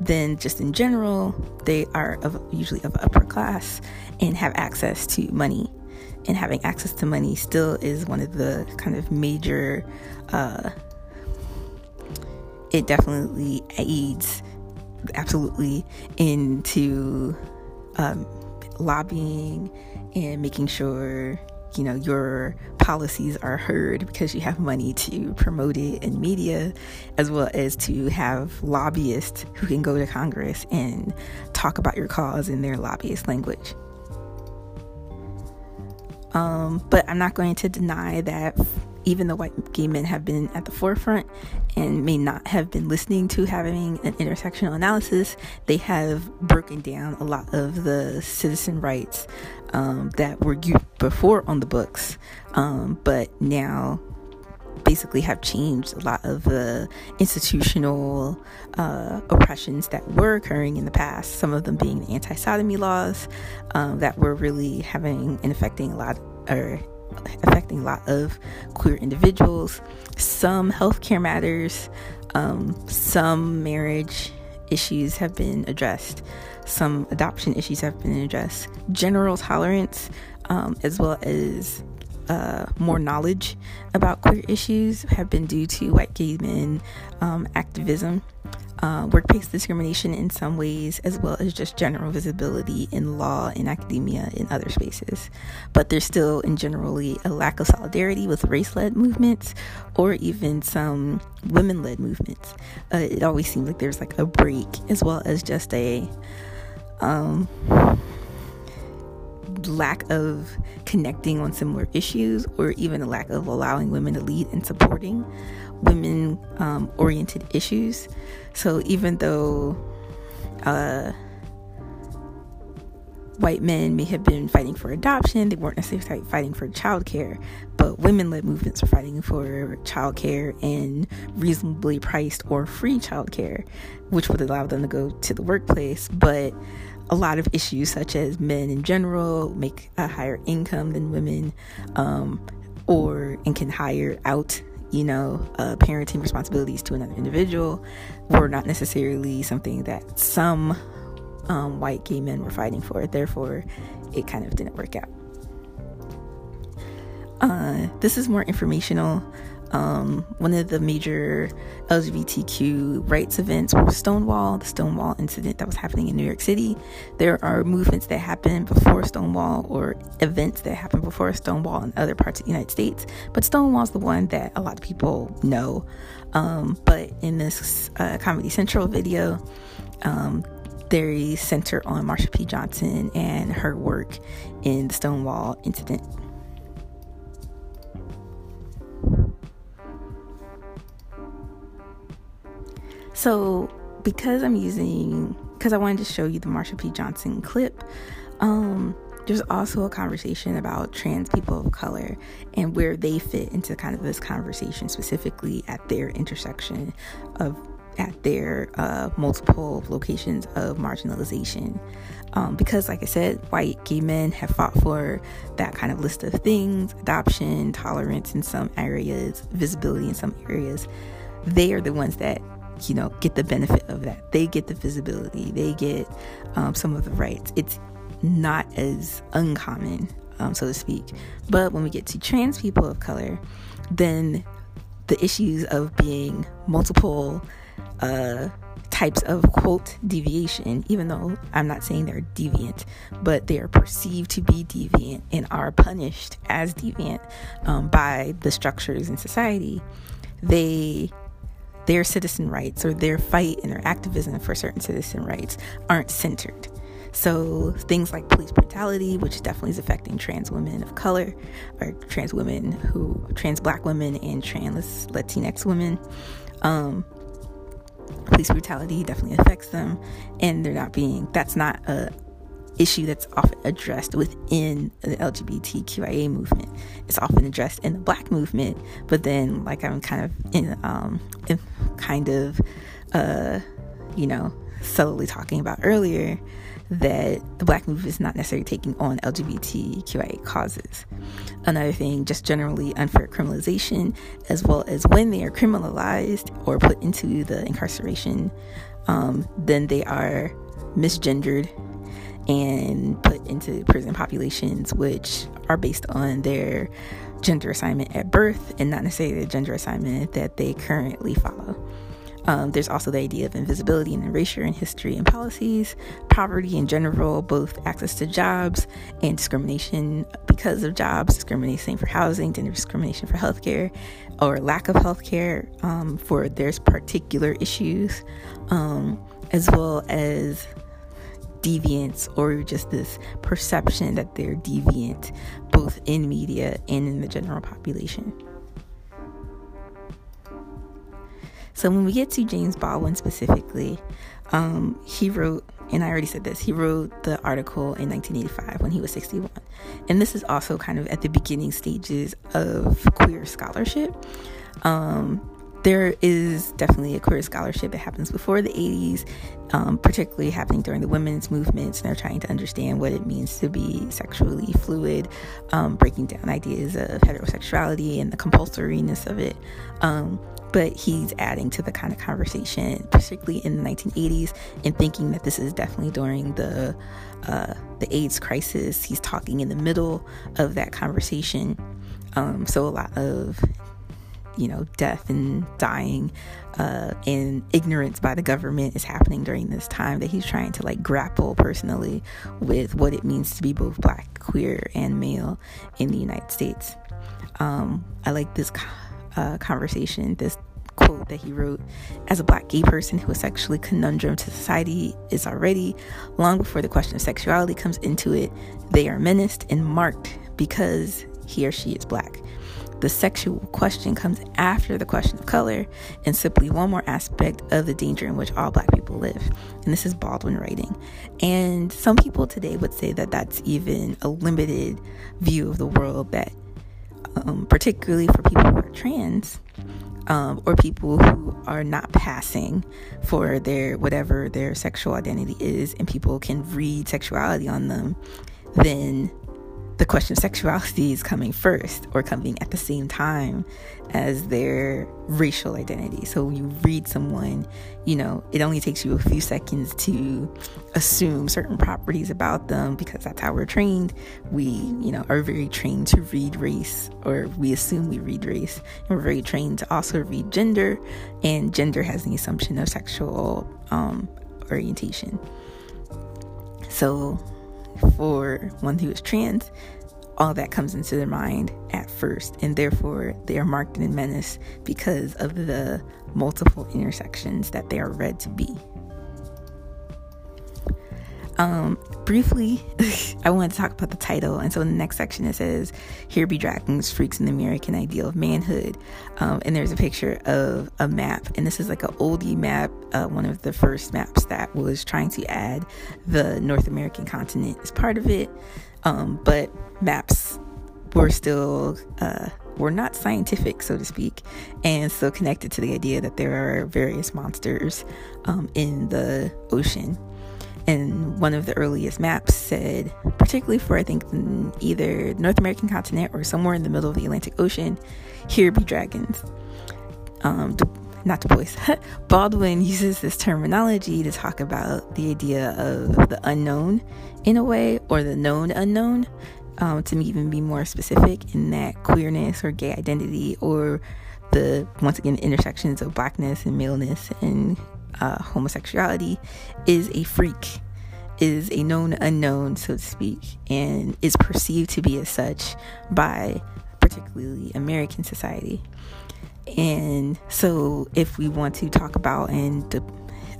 then just in general they are of usually of upper class and have access to money. And having access to money still is one of the kind of major uh, it definitely aids absolutely into um, lobbying and making sure you know your policies are heard because you have money to promote it in media as well as to have lobbyists who can go to congress and talk about your cause in their lobbyist language. Um, but i'm not going to deny that even the white gay men have been at the forefront and may not have been listening to having an intersectional analysis, they have broken down a lot of the citizen rights um, that were before on the books, um, but now basically have changed a lot of the institutional uh, oppressions that were occurring in the past. Some of them being the anti-sodomy laws um, that were really having and affecting a lot, or affecting a lot of queer individuals, some healthcare matters, um, some marriage issues have been addressed, some adoption issues have been addressed, general tolerance, um, as well as uh, more knowledge about queer issues have been due to white gay men um, activism. Uh, workplace discrimination in some ways, as well as just general visibility in law, in academia, in other spaces. But there's still, in generally, a lack of solidarity with race led movements or even some women led movements. Uh, it always seems like there's like a break, as well as just a um, lack of connecting on similar issues, or even a lack of allowing women to lead and supporting women um, oriented issues. So even though uh, white men may have been fighting for adoption, they weren't necessarily fighting for childcare, but women led movements were fighting for childcare and reasonably priced or free childcare, which would allow them to go to the workplace. But a lot of issues, such as men in general make a higher income than women, um, or and can hire out you know, uh, parenting responsibilities to another individual were not necessarily something that some um, white gay men were fighting for. Therefore, it kind of didn't work out. Uh, this is more informational um, one of the major LGBTQ rights events was Stonewall, the Stonewall incident that was happening in New York City. There are movements that happen before Stonewall or events that happen before Stonewall in other parts of the United States, but Stonewall is the one that a lot of people know. Um, but in this uh, Comedy Central video, um, they center on Marsha P. Johnson and her work in the Stonewall incident. So, because I'm using, because I wanted to show you the Marsha P. Johnson clip, um, there's also a conversation about trans people of color and where they fit into kind of this conversation, specifically at their intersection of at their uh, multiple locations of marginalization. Um, because, like I said, white gay men have fought for that kind of list of things adoption, tolerance in some areas, visibility in some areas. They are the ones that you know, get the benefit of that. They get the visibility, they get um, some of the rights. It's not as uncommon, um, so to speak. But when we get to trans people of color, then the issues of being multiple uh, types of quote deviation, even though I'm not saying they're deviant, but they are perceived to be deviant and are punished as deviant um, by the structures in society, they their citizen rights or their fight and their activism for certain citizen rights aren't centered. So things like police brutality, which definitely is affecting trans women of color, or trans women who, trans black women and trans Latinx women, um, police brutality definitely affects them, and they're not being. That's not a issue that's often addressed within the LGBTQIA movement. It's often addressed in the Black movement, but then, like I'm kind of in, um, in kind of, uh, you know, subtly talking about earlier, that the Black movement is not necessarily taking on LGBTQIA causes. Another thing, just generally unfair criminalization, as well as when they are criminalized or put into the incarceration, um, then they are misgendered and put into prison populations which are based on their gender assignment at birth and not necessarily the gender assignment that they currently follow. Um, there's also the idea of invisibility and erasure in history and policies, poverty in general, both access to jobs and discrimination because of jobs, discrimination for housing, gender discrimination for healthcare, or lack of healthcare um, for their particular issues, um, as well as deviance or just this perception that they're deviant, both in media and in the general population. So, when we get to James Baldwin specifically, um, he wrote, and I already said this, he wrote the article in 1985 when he was 61. And this is also kind of at the beginning stages of queer scholarship. Um, there is definitely a queer scholarship that happens before the 80s, um, particularly happening during the women's movements. And they're trying to understand what it means to be sexually fluid, um, breaking down ideas of heterosexuality and the compulsoriness of it. Um, but he's adding to the kind of conversation, particularly in the 1980s, and thinking that this is definitely during the uh, the AIDS crisis. He's talking in the middle of that conversation. Um, so a lot of you know, death and dying uh, and ignorance by the government is happening during this time that he's trying to like grapple personally with what it means to be both black, queer, and male in the United States. Um, I like this uh, conversation, this quote that he wrote as a black gay person who is sexually conundrum to society is already long before the question of sexuality comes into it they are menaced and marked because he or she is black the sexual question comes after the question of color and simply one more aspect of the danger in which all black people live. And this is Baldwin writing. And some people today would say that that's even a limited view of the world that, um, particularly for people who are trans. Um, or people who are not passing for their whatever their sexual identity is, and people can read sexuality on them, then the question of sexuality is coming first or coming at the same time as their racial identity. So when you read someone, you know, it only takes you a few seconds to assume certain properties about them because that's how we're trained. We, you know, are very trained to read race or we assume we read race. And we're very trained to also read gender and gender has the assumption of sexual um, orientation. So for one who is trans, all that comes into their mind at first, and therefore they are marked in menace because of the multiple intersections that they are read to be. Um, briefly, I wanted to talk about the title. And so in the next section, it says, Here be dragons, freaks in the American ideal of manhood. Um, and there's a picture of a map. And this is like an oldie map, uh, one of the first maps that was trying to add the North American continent as part of it. Um, but maps were still. Uh, were not scientific, so to speak, and still connected to the idea that there are various monsters um, in the ocean and one of the earliest maps said, particularly for I think either North American continent or somewhere in the middle of the Atlantic Ocean, here be dragons. Um, not Du Bois. Baldwin uses this terminology to talk about the idea of the unknown in a way, or the known unknown, um, to even be more specific in that queerness or gay identity, or the once again intersections of blackness and maleness and uh, homosexuality is a freak, is a known unknown, so to speak, and is perceived to be as such by particularly American society. And so, if we want to talk about and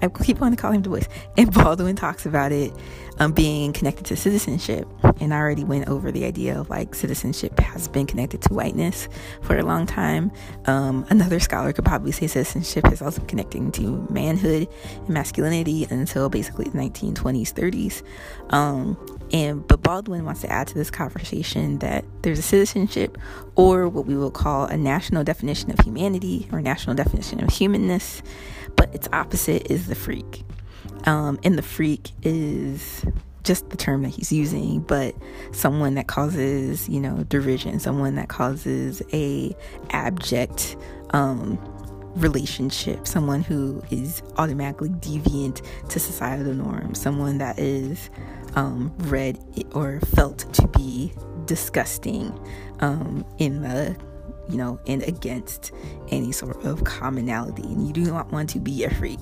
I keep wanting to call him Du Bois. And Baldwin talks about it um, being connected to citizenship. And I already went over the idea of like citizenship has been connected to whiteness for a long time. Um, another scholar could probably say citizenship is also connecting to manhood and masculinity until basically the 1920s, 30s. Um, and but Baldwin wants to add to this conversation that there's a citizenship or what we will call a national definition of humanity or national definition of humanness but its opposite is the freak. Um, and the freak is just the term that he's using, but someone that causes, you know, derision, someone that causes a abject um, relationship, someone who is automatically deviant to societal norms, someone that is um, read or felt to be disgusting um, in the you know, and against any sort of commonality. And you do not want to be a freak.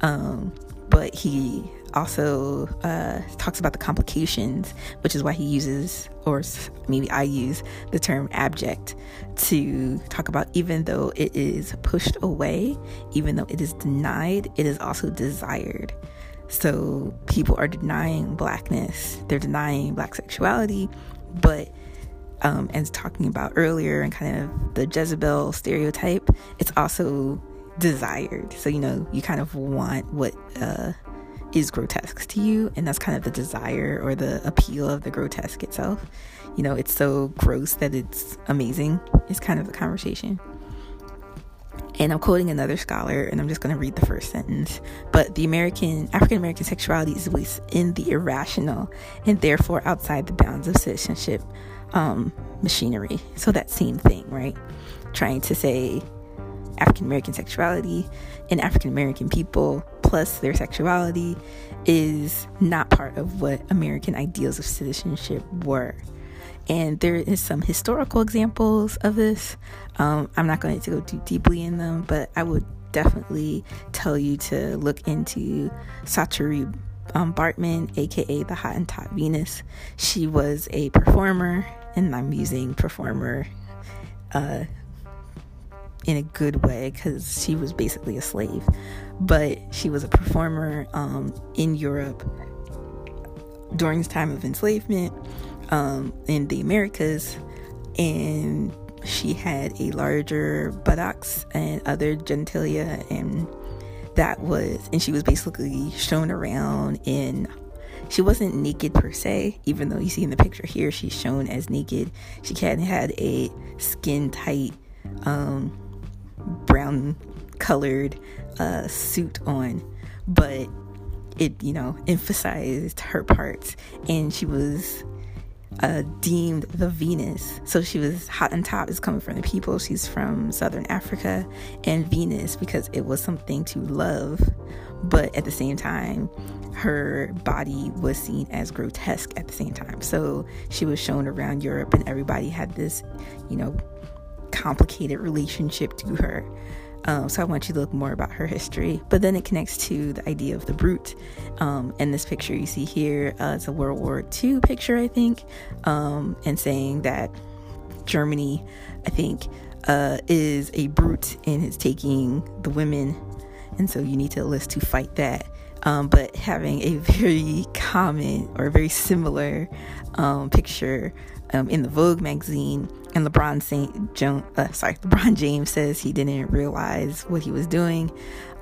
Um, but he also uh, talks about the complications, which is why he uses, or maybe I use, the term abject to talk about even though it is pushed away, even though it is denied, it is also desired. So people are denying blackness, they're denying black sexuality, but um, and talking about earlier and kind of the Jezebel stereotype, it's also desired. So, you know, you kind of want what uh, is grotesque to you, and that's kind of the desire or the appeal of the grotesque itself. You know, it's so gross that it's amazing, is kind of the conversation. And I'm quoting another scholar, and I'm just going to read the first sentence. But the American, African American sexuality is within the irrational and therefore outside the bounds of citizenship um, machinery. So that same thing, right? Trying to say African American sexuality and African American people plus their sexuality is not part of what American ideals of citizenship were. and there is some historical examples of this. Um, I'm not going to go too deeply in them, but I would definitely tell you to look into Saartjie um, Baartman, aka the Hottentot Venus. She was a performer, and I'm using performer uh, in a good way because she was basically a slave. But she was a performer um, in Europe during this time of enslavement um, in the Americas, and she had a larger buttocks and other genitalia, and that was, and she was basically shown around in. She wasn't naked per se, even though you see in the picture here she's shown as naked. She had had a skin tight, um, brown colored uh, suit on, but it, you know, emphasized her parts, and she was uh, deemed the Venus. So she was Hottentot, is coming from the people. She's from Southern Africa, and Venus because it was something to love, but at the same time, her body was seen as grotesque at the same time. So she was shown around Europe, and everybody had this, you know, complicated relationship to her. Um, so I want you to look more about her history. But then it connects to the idea of the brute. Um, and this picture you see here uh, is a World War II picture, I think, um, and saying that Germany, I think, uh, is a brute and is taking the women. And so you need to list to fight that. Um, but having a very common or very similar um, picture um, in the Vogue magazine, and LeBron Saint Jones, uh, sorry, LeBron James says he didn't realize what he was doing,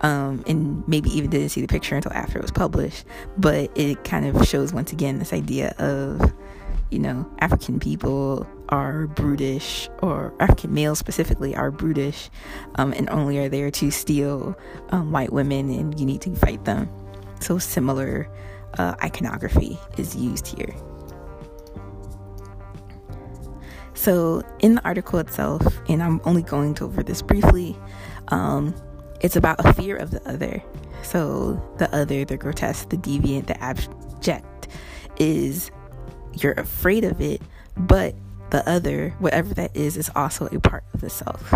um, and maybe even didn't see the picture until after it was published. But it kind of shows once again this idea of, you know, African people are brutish, or African males specifically are brutish, um, and only are there to steal um, white women, and you need to fight them. So similar uh, iconography is used here. So, in the article itself, and I'm only going to over this briefly, um, it's about a fear of the other. So, the other, the grotesque, the deviant, the abject is you're afraid of it, but the other, whatever that is, is also a part of the self.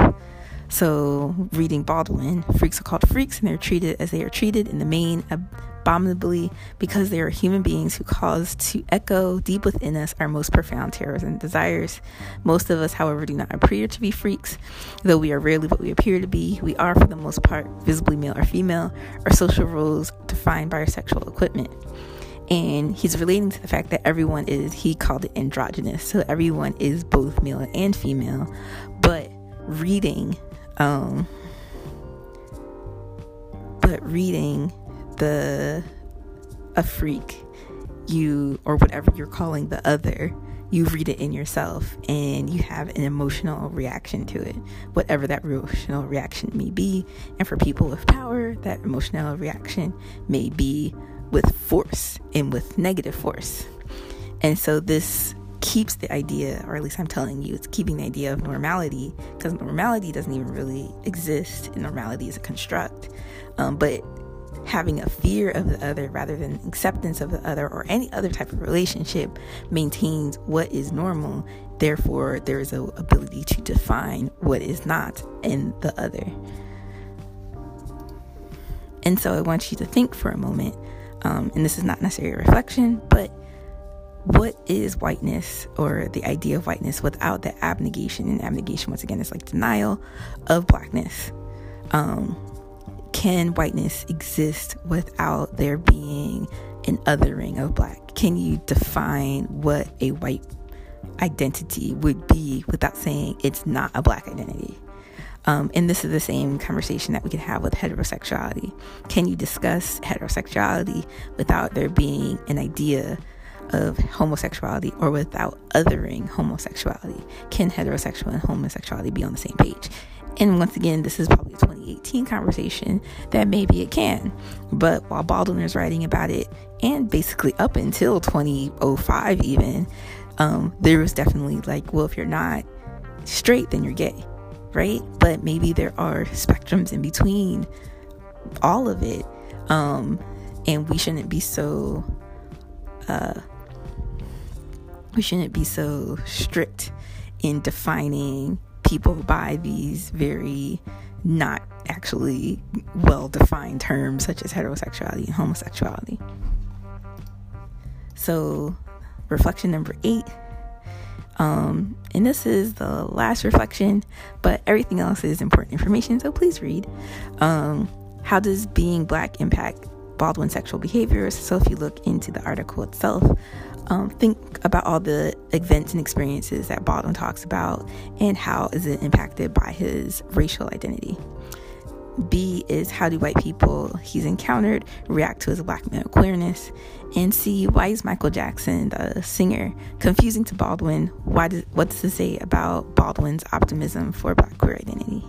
So, reading Baldwin, freaks are called freaks and they're treated as they are treated in the main abominably because they are human beings who cause to echo deep within us our most profound terrors and desires. Most of us, however, do not appear to be freaks, though we are rarely what we appear to be. We are, for the most part, visibly male or female. Our social roles defined by our sexual equipment. And he's relating to the fact that everyone is, he called it androgynous. So everyone is both male and female. But reading, um, but reading the a freak you or whatever you're calling the other you read it in yourself and you have an emotional reaction to it whatever that emotional reaction may be and for people with power that emotional reaction may be with force and with negative force. And so this keeps the idea or at least i'm telling you it's keeping the idea of normality because normality doesn't even really exist and normality is a construct. Um, but having a fear of the other rather than acceptance of the other or any other type of relationship maintains what is normal. Therefore there is a ability to define what is not in the other. And so i want you to think for a moment um, and this is not necessarily a reflection but what is whiteness or the idea of whiteness without the abnegation and abnegation once again is like denial of blackness um, can whiteness exist without there being an othering of black? Can you define what a white identity would be without saying it's not a black identity? Um, and this is the same conversation that we can have with heterosexuality. Can you discuss heterosexuality without there being an idea of homosexuality or without othering homosexuality? Can heterosexual and homosexuality be on the same page? And once again, this is probably a 2018 conversation that maybe it can. But while Baldwin is writing about it, and basically up until 2005, even, um, there was definitely like, well, if you're not straight, then you're gay, right? But maybe there are spectrums in between all of it. Um, and we shouldn't be so uh, we shouldn't be so strict in defining people by these very not actually well defined terms such as heterosexuality and homosexuality. So, reflection number eight. Um, and this is the last reflection, but everything else is important information, so please read. Um, how does being black impact Baldwin's sexual behaviors? So, if you look into the article itself, um, think about all the events and experiences that Baldwin talks about and how is it impacted by his racial identity. B is how do white people he's encountered react to his black male queerness? And C, why is Michael Jackson, the singer, confusing to Baldwin? Why does, what does it say about Baldwin's optimism for black queer identity?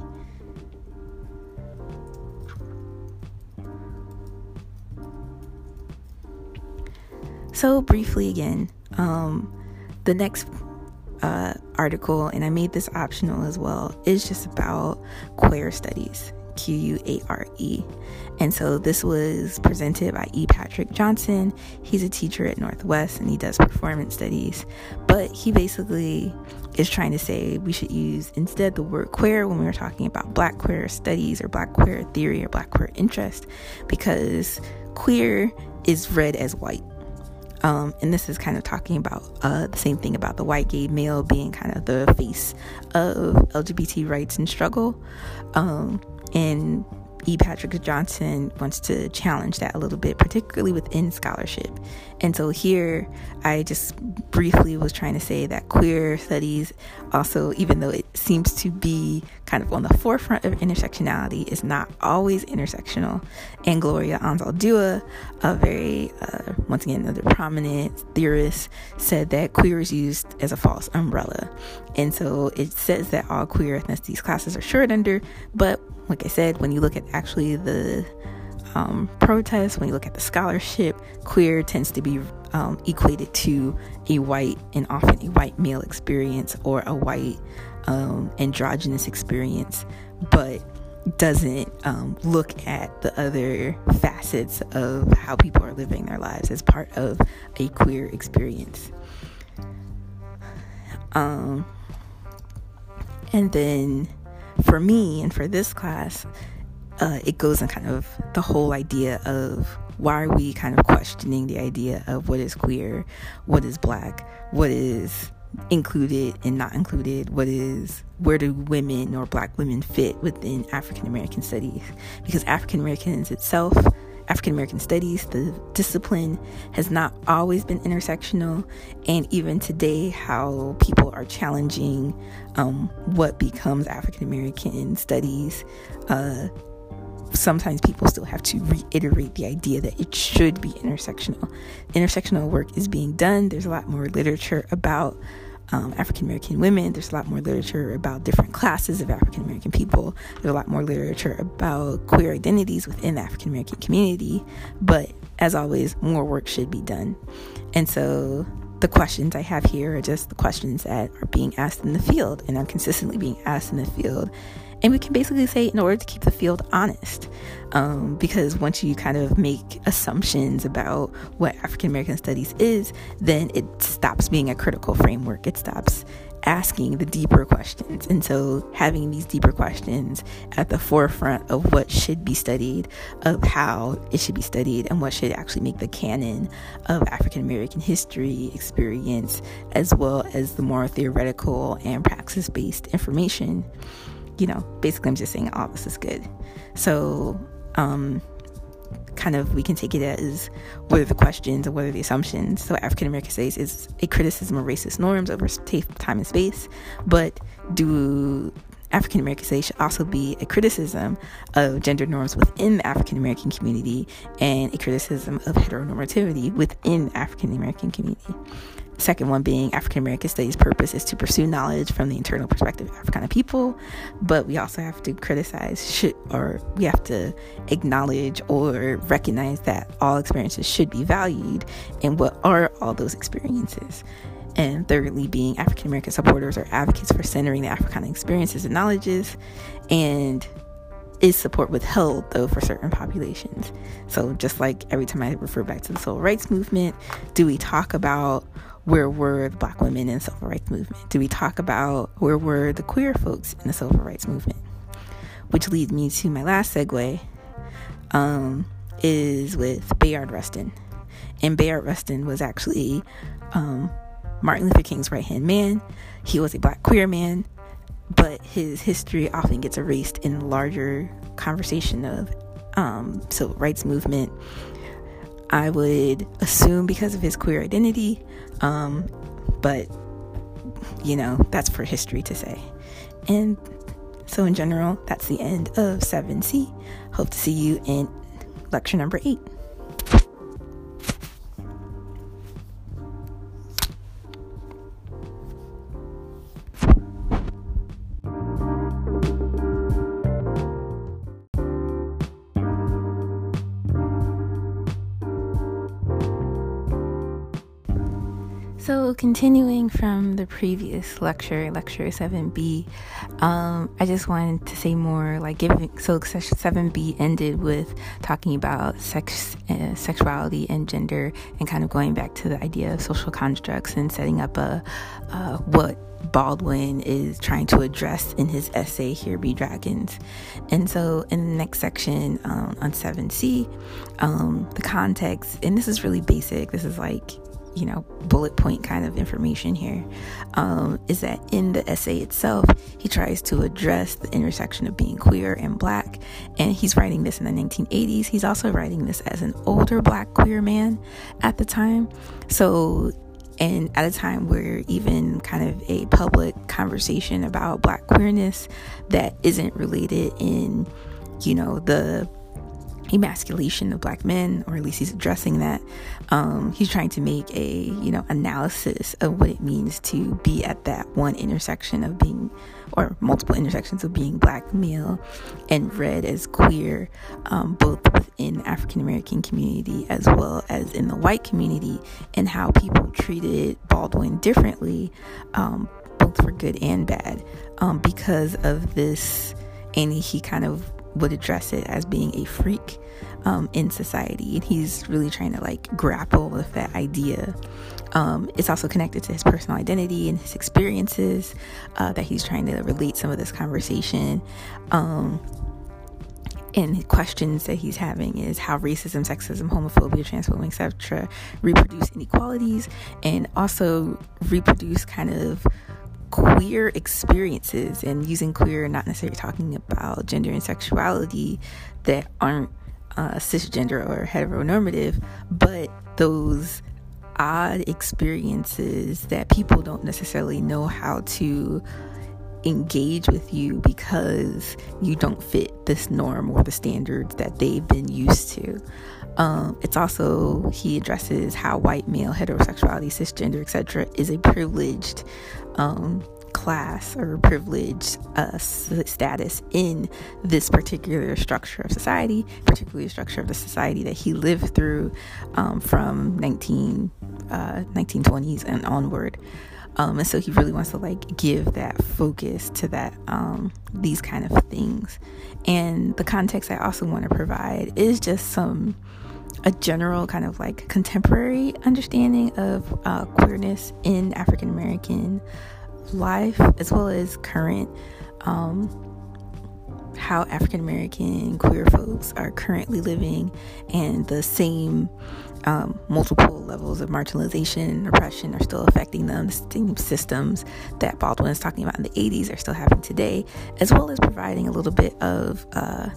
So, briefly again, um, the next uh, article, and I made this optional as well, is just about queer studies. Q U A R E. And so this was presented by E. Patrick Johnson. He's a teacher at Northwest and he does performance studies. But he basically is trying to say we should use instead the word queer when we were talking about black queer studies or black queer theory or black queer interest because queer is read as white. Um, and this is kind of talking about uh, the same thing about the white gay male being kind of the face of LGBT rights and struggle. Um, and E. Patrick Johnson wants to challenge that a little bit, particularly within scholarship. And so here, I just briefly was trying to say that queer studies also, even though it seems to be kind of on the forefront of intersectionality, is not always intersectional. And Gloria Anzaldúa, a very, uh, once again, another prominent theorist, said that queer is used as a false umbrella. And so it says that all queer ethnicities classes are short under, but like I said, when you look at actually the um, protests, when you look at the scholarship, queer tends to be um, equated to a white and often a white male experience or a white um, androgynous experience, but doesn't um, look at the other facets of how people are living their lives as part of a queer experience. Um, and then for me and for this class, uh, it goes in kind of the whole idea of why are we kind of questioning the idea of what is queer, what is black, what is included and not included, what is where do women or black women fit within African American studies? Because African Americans itself African American studies, the discipline has not always been intersectional, and even today, how people are challenging um, what becomes African American studies. Uh, sometimes people still have to reiterate the idea that it should be intersectional. Intersectional work is being done. There's a lot more literature about um, African American women. There's a lot more literature about different classes of African American people. There's a lot more literature about queer identities within the African American community. But as always, more work should be done. And so the questions I have here are just the questions that are being asked in the field and are consistently being asked in the field. And we can basically say, in order to keep the field honest, um, because once you kind of make assumptions about what African American studies is, then it stops being a critical framework. It stops asking the deeper questions. And so, having these deeper questions at the forefront of what should be studied, of how it should be studied, and what should actually make the canon of African American history, experience, as well as the more theoretical and praxis based information you know, basically, I'm just saying all this is good. So, um, kind of we can take it as what are the questions and what are the assumptions. So African American studies is a criticism of racist norms over time and space, but do African American studies should also be a criticism of gender norms within the African American community and a criticism of heteronormativity within African American community. Second one being African American studies' purpose is to pursue knowledge from the internal perspective of African people, but we also have to criticize should, or we have to acknowledge or recognize that all experiences should be valued and what are all those experiences. And thirdly, being African American supporters or advocates for centering the Africana experiences and knowledges, and is support withheld though for certain populations. So just like every time I refer back to the civil rights movement, do we talk about where were the black women in the civil rights movement? Do we talk about where were the queer folks in the civil rights movement? Which leads me to my last segue, um, is with Bayard Rustin. And Bayard Rustin was actually um, Martin Luther King's right hand man. He was a black queer man, but his history often gets erased in the larger conversation of um, civil rights movement. I would assume because of his queer identity, um, but you know, that's for history to say. And so, in general, that's the end of 7C. Hope to see you in lecture number 8. Continuing from the previous lecture, lecture 7b, um, I just wanted to say more like giving. So, 7b ended with talking about sex, uh, sexuality, and gender, and kind of going back to the idea of social constructs and setting up a uh, what Baldwin is trying to address in his essay, Here Be Dragons. And so, in the next section um, on 7C, um, the context, and this is really basic, this is like you know, bullet point kind of information here um, is that in the essay itself, he tries to address the intersection of being queer and black. And he's writing this in the 1980s. He's also writing this as an older black queer man at the time. So, and at a time where even kind of a public conversation about black queerness that isn't related in, you know, the emasculation of black men, or at least he's addressing that. Um, he's trying to make a you know analysis of what it means to be at that one intersection of being, or multiple intersections of being black, male, and read as queer, um, both within African American community as well as in the white community, and how people treated Baldwin differently, um, both for good and bad, um, because of this. And he kind of would address it as being a freak um, in society and he's really trying to like grapple with that idea um, it's also connected to his personal identity and his experiences uh, that he's trying to relate some of this conversation um, and questions that he's having is how racism, sexism, homophobia, transphobia, etc., reproduce inequalities and also reproduce kind of queer experiences and using queer not necessarily talking about gender and sexuality that aren't uh, cisgender or heteronormative but those odd experiences that people don't necessarily know how to engage with you because you don't fit this norm or the standards that they've been used to. Um, it's also he addresses how white male heterosexuality, cisgender, etc., is a privileged um, class or privileged uh, status in this particular structure of society, particularly structure of the society that he lived through um, from 19, uh, 1920s and onward. Um, and so he really wants to like give that focus to that um, these kind of things. And the context i also want to provide is just some a general kind of like contemporary understanding of uh, queerness in african american life as well as current um, how African American queer folks are currently living and the same um, multiple levels of marginalization and oppression are still affecting them. The same systems that Baldwin is talking about in the 80s are still happening today, as well as providing a little bit of uh,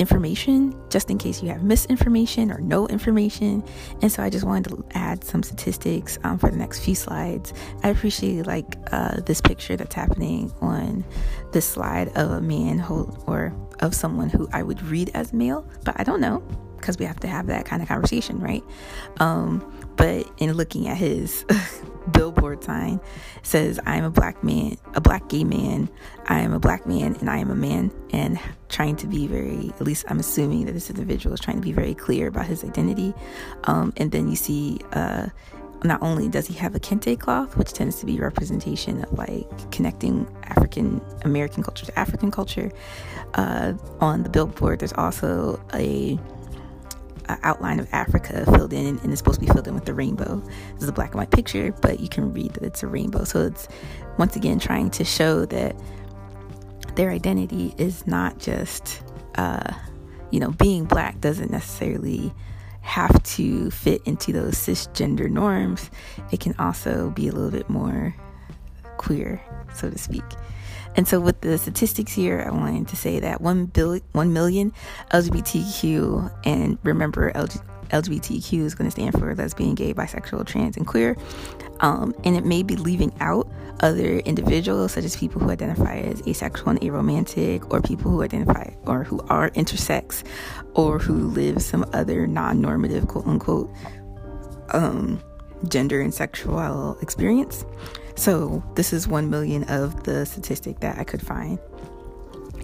information just in case you have misinformation or no information. And so I just wanted to add some statistics um, for the next few slides. I appreciate like uh, this picture that's happening on this slide of a man who, or of someone who I would read as male, but I don't know because we have to have that kind of conversation, right? Um, but in looking at his billboard sign says i am a black man a black gay man. I am a black man and i am a man. And trying to be very at least i'm assuming that this individual is trying to be very clear about his identity. Um, and then you see uh, not only does he have a kente cloth which tends to be representation of like connecting african american culture to african culture uh, on the billboard there's also a outline of Africa filled in, and it's supposed to be filled in with the rainbow. This is a black and white picture, but you can read that it's a rainbow. So it's once again trying to show that their identity is not just, uh, you know, being black doesn't necessarily have to fit into those cisgender norms. It can also be a little bit more queer, so to speak. And so, with the statistics here, I wanted to say that 1, billion, 1 million LGBTQ, and remember, LG, LGBTQ is going to stand for lesbian, gay, bisexual, trans, and queer. Um, and it may be leaving out other individuals, such as people who identify as asexual and aromantic, or people who identify or who are intersex, or who live some other non normative, quote unquote, um, gender and sexual experience. So, this is 1 million of the statistic that I could find.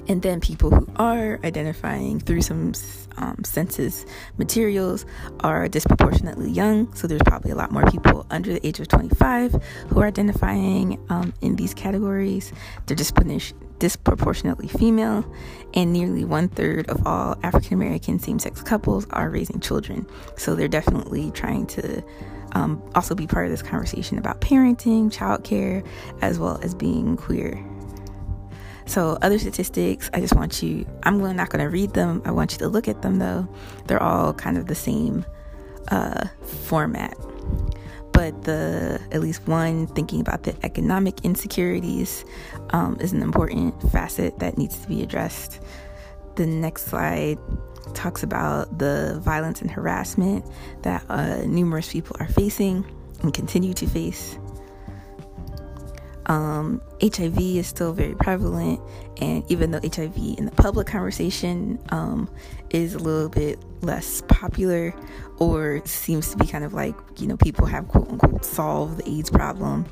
And then people who are identifying through some um, census materials are disproportionately young. So there's probably a lot more people under the age of 25 who are identifying um, in these categories. They're disproportionately female, and nearly one third of all African American same sex couples are raising children. So they're definitely trying to. Um, also be part of this conversation about parenting, childcare, as well as being queer so, other statistics, I just want you, I'm not going to read them. I want you to look at them though. They're all kind of the same uh, format. But the at least one thinking about the economic insecurities um, is an important facet that needs to be addressed. The next slide talks about the violence and harassment that uh, numerous people are facing and continue to face. Um, HIV is still very prevalent, and even though HIV in the public conversation um, is a little bit less popular, or seems to be kind of like you know people have quote unquote solved the AIDS problem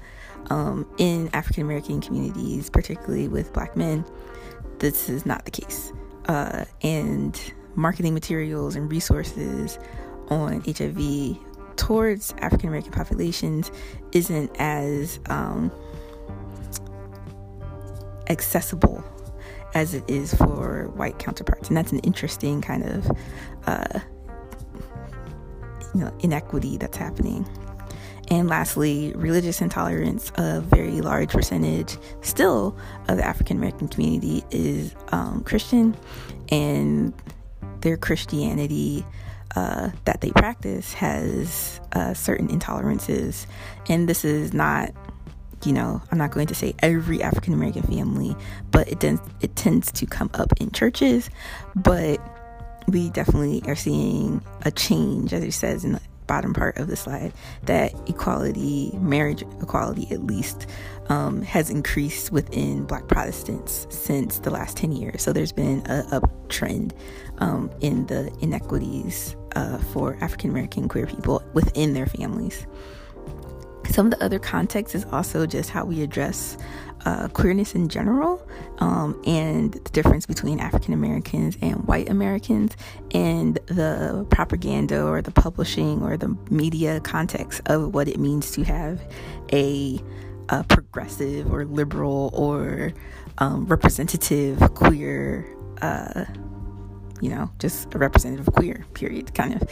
um, in African American communities, particularly with Black men, this is not the case. Uh, and marketing materials and resources on HIV towards African American populations isn't as um, accessible as it is for white counterparts. And that's an interesting kind of uh, you know, inequity that's happening. And lastly, religious intolerance, a very large percentage still of the African American community is um, Christian, and their Christianity uh, that they practice has uh, certain intolerances. And this is not you know, I'm not going to say every African American family, but it tends it tends to come up in churches. But we definitely are seeing a change, as it says in the bottom part of the slide, that equality, marriage equality at least, um, has increased within Black Protestants since the last 10 years. So there's been a uptrend um, in the inequities uh, for African American queer people within their families. Some of the other context is also just how we address uh, queerness in general um, and the difference between African Americans and white Americans and the propaganda or the publishing or the media context of what it means to have a, a progressive or liberal or um, representative queer. Uh, you know, just a representative queer, period, kind of.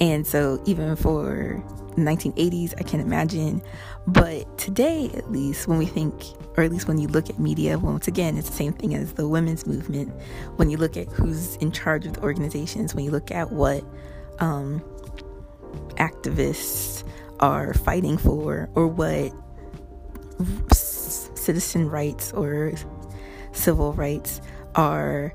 And so, even for 1980s, I can imagine. But today, at least, when we think, or at least when you look at media, once again, it's the same thing as the women's movement. When you look at who's in charge of the organizations, when you look at what um, activists are fighting for, or what citizen rights or civil rights are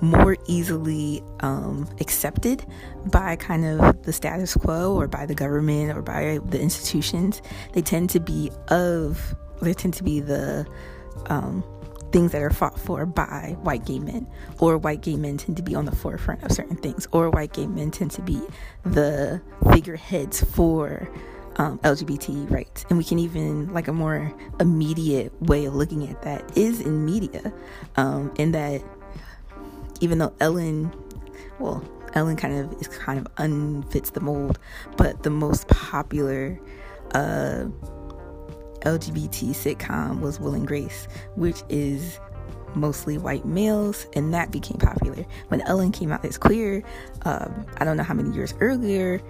more easily um, accepted by kind of the status quo or by the government or by the institutions. They tend to be of, they tend to be the um, things that are fought for by white gay men, or white gay men tend to be on the forefront of certain things, or white gay men tend to be the figureheads for. Um, LGBT rights. And we can even, like, a more immediate way of looking at that is in media, um, in that even though Ellen, well, Ellen kind of is kind of unfits the mold, but the most popular uh, LGBT sitcom was Will and Grace, which is mostly white males, and that became popular. When Ellen came out as queer, um, I don't know how many years earlier,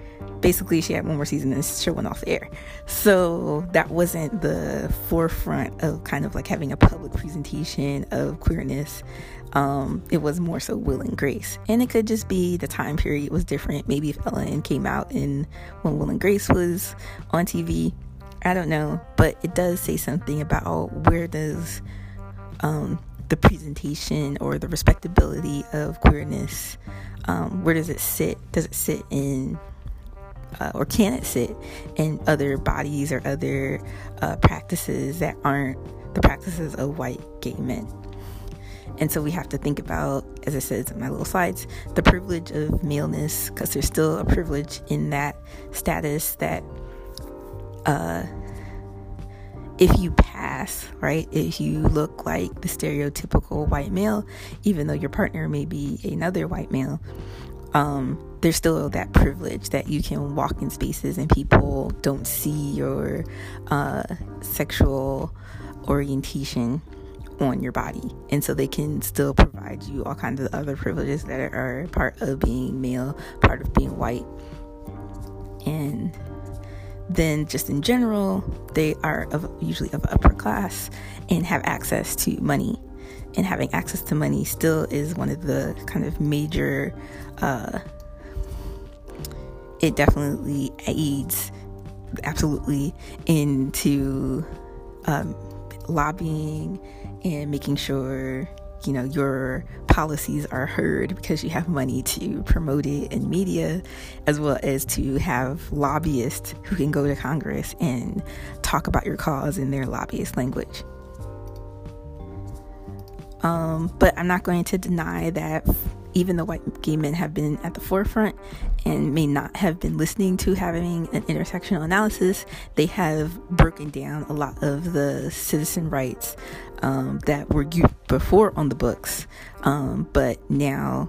basically she had one more season and the show went off the air. So that wasn't the forefront of kind of like having a public presentation of queerness. Um, it was more so Will and Grace. And it could just be the time period was different. Maybe if Ellen came out in when Will and Grace was on TV, I don't know, but it does say something about where does um, the presentation or the respectability of queerness, um, where does it sit? Does it sit in, uh, or can it sit in other bodies or other uh, practices that aren't the practices of white gay men? And so we have to think about, as I said in my little slides, the privilege of maleness, because there's still a privilege in that status that uh, if you pass, right, if you look like the stereotypical white male, even though your partner may be another white male, um, there's still that privilege that you can walk in spaces and people don't see your uh, sexual orientation on your body. And so they can still provide you all kinds of other privileges that are part of being male, part of being white. And then just in general, they are of usually of upper class and have access to money. And having access to money still is one of the kind of major uh, it definitely aids absolutely into um, lobbying and making sure you know your policies are heard because you have money to promote it in media as well as to have lobbyists who can go to congress and talk about your cause in their lobbyist language. Um, but i'm not going to deny that even the white gay men have been at the forefront and may not have been listening to having an intersectional analysis, they have broken down a lot of the citizen rights um, that were before on the books, um, but now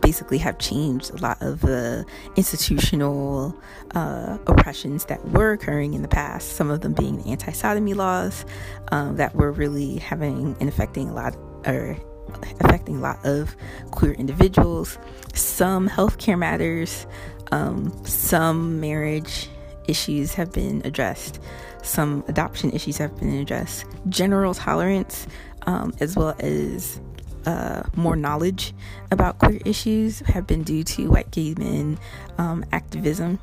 basically have changed a lot of the institutional uh, oppressions that were occurring in the past. Some of them being the anti sodomy laws um, that were really having and affecting a lot, or affecting a lot of queer individuals, some healthcare matters, um, some marriage issues have been addressed, some adoption issues have been addressed, general tolerance, um, as well as uh, more knowledge about queer issues have been due to white gay men um, activism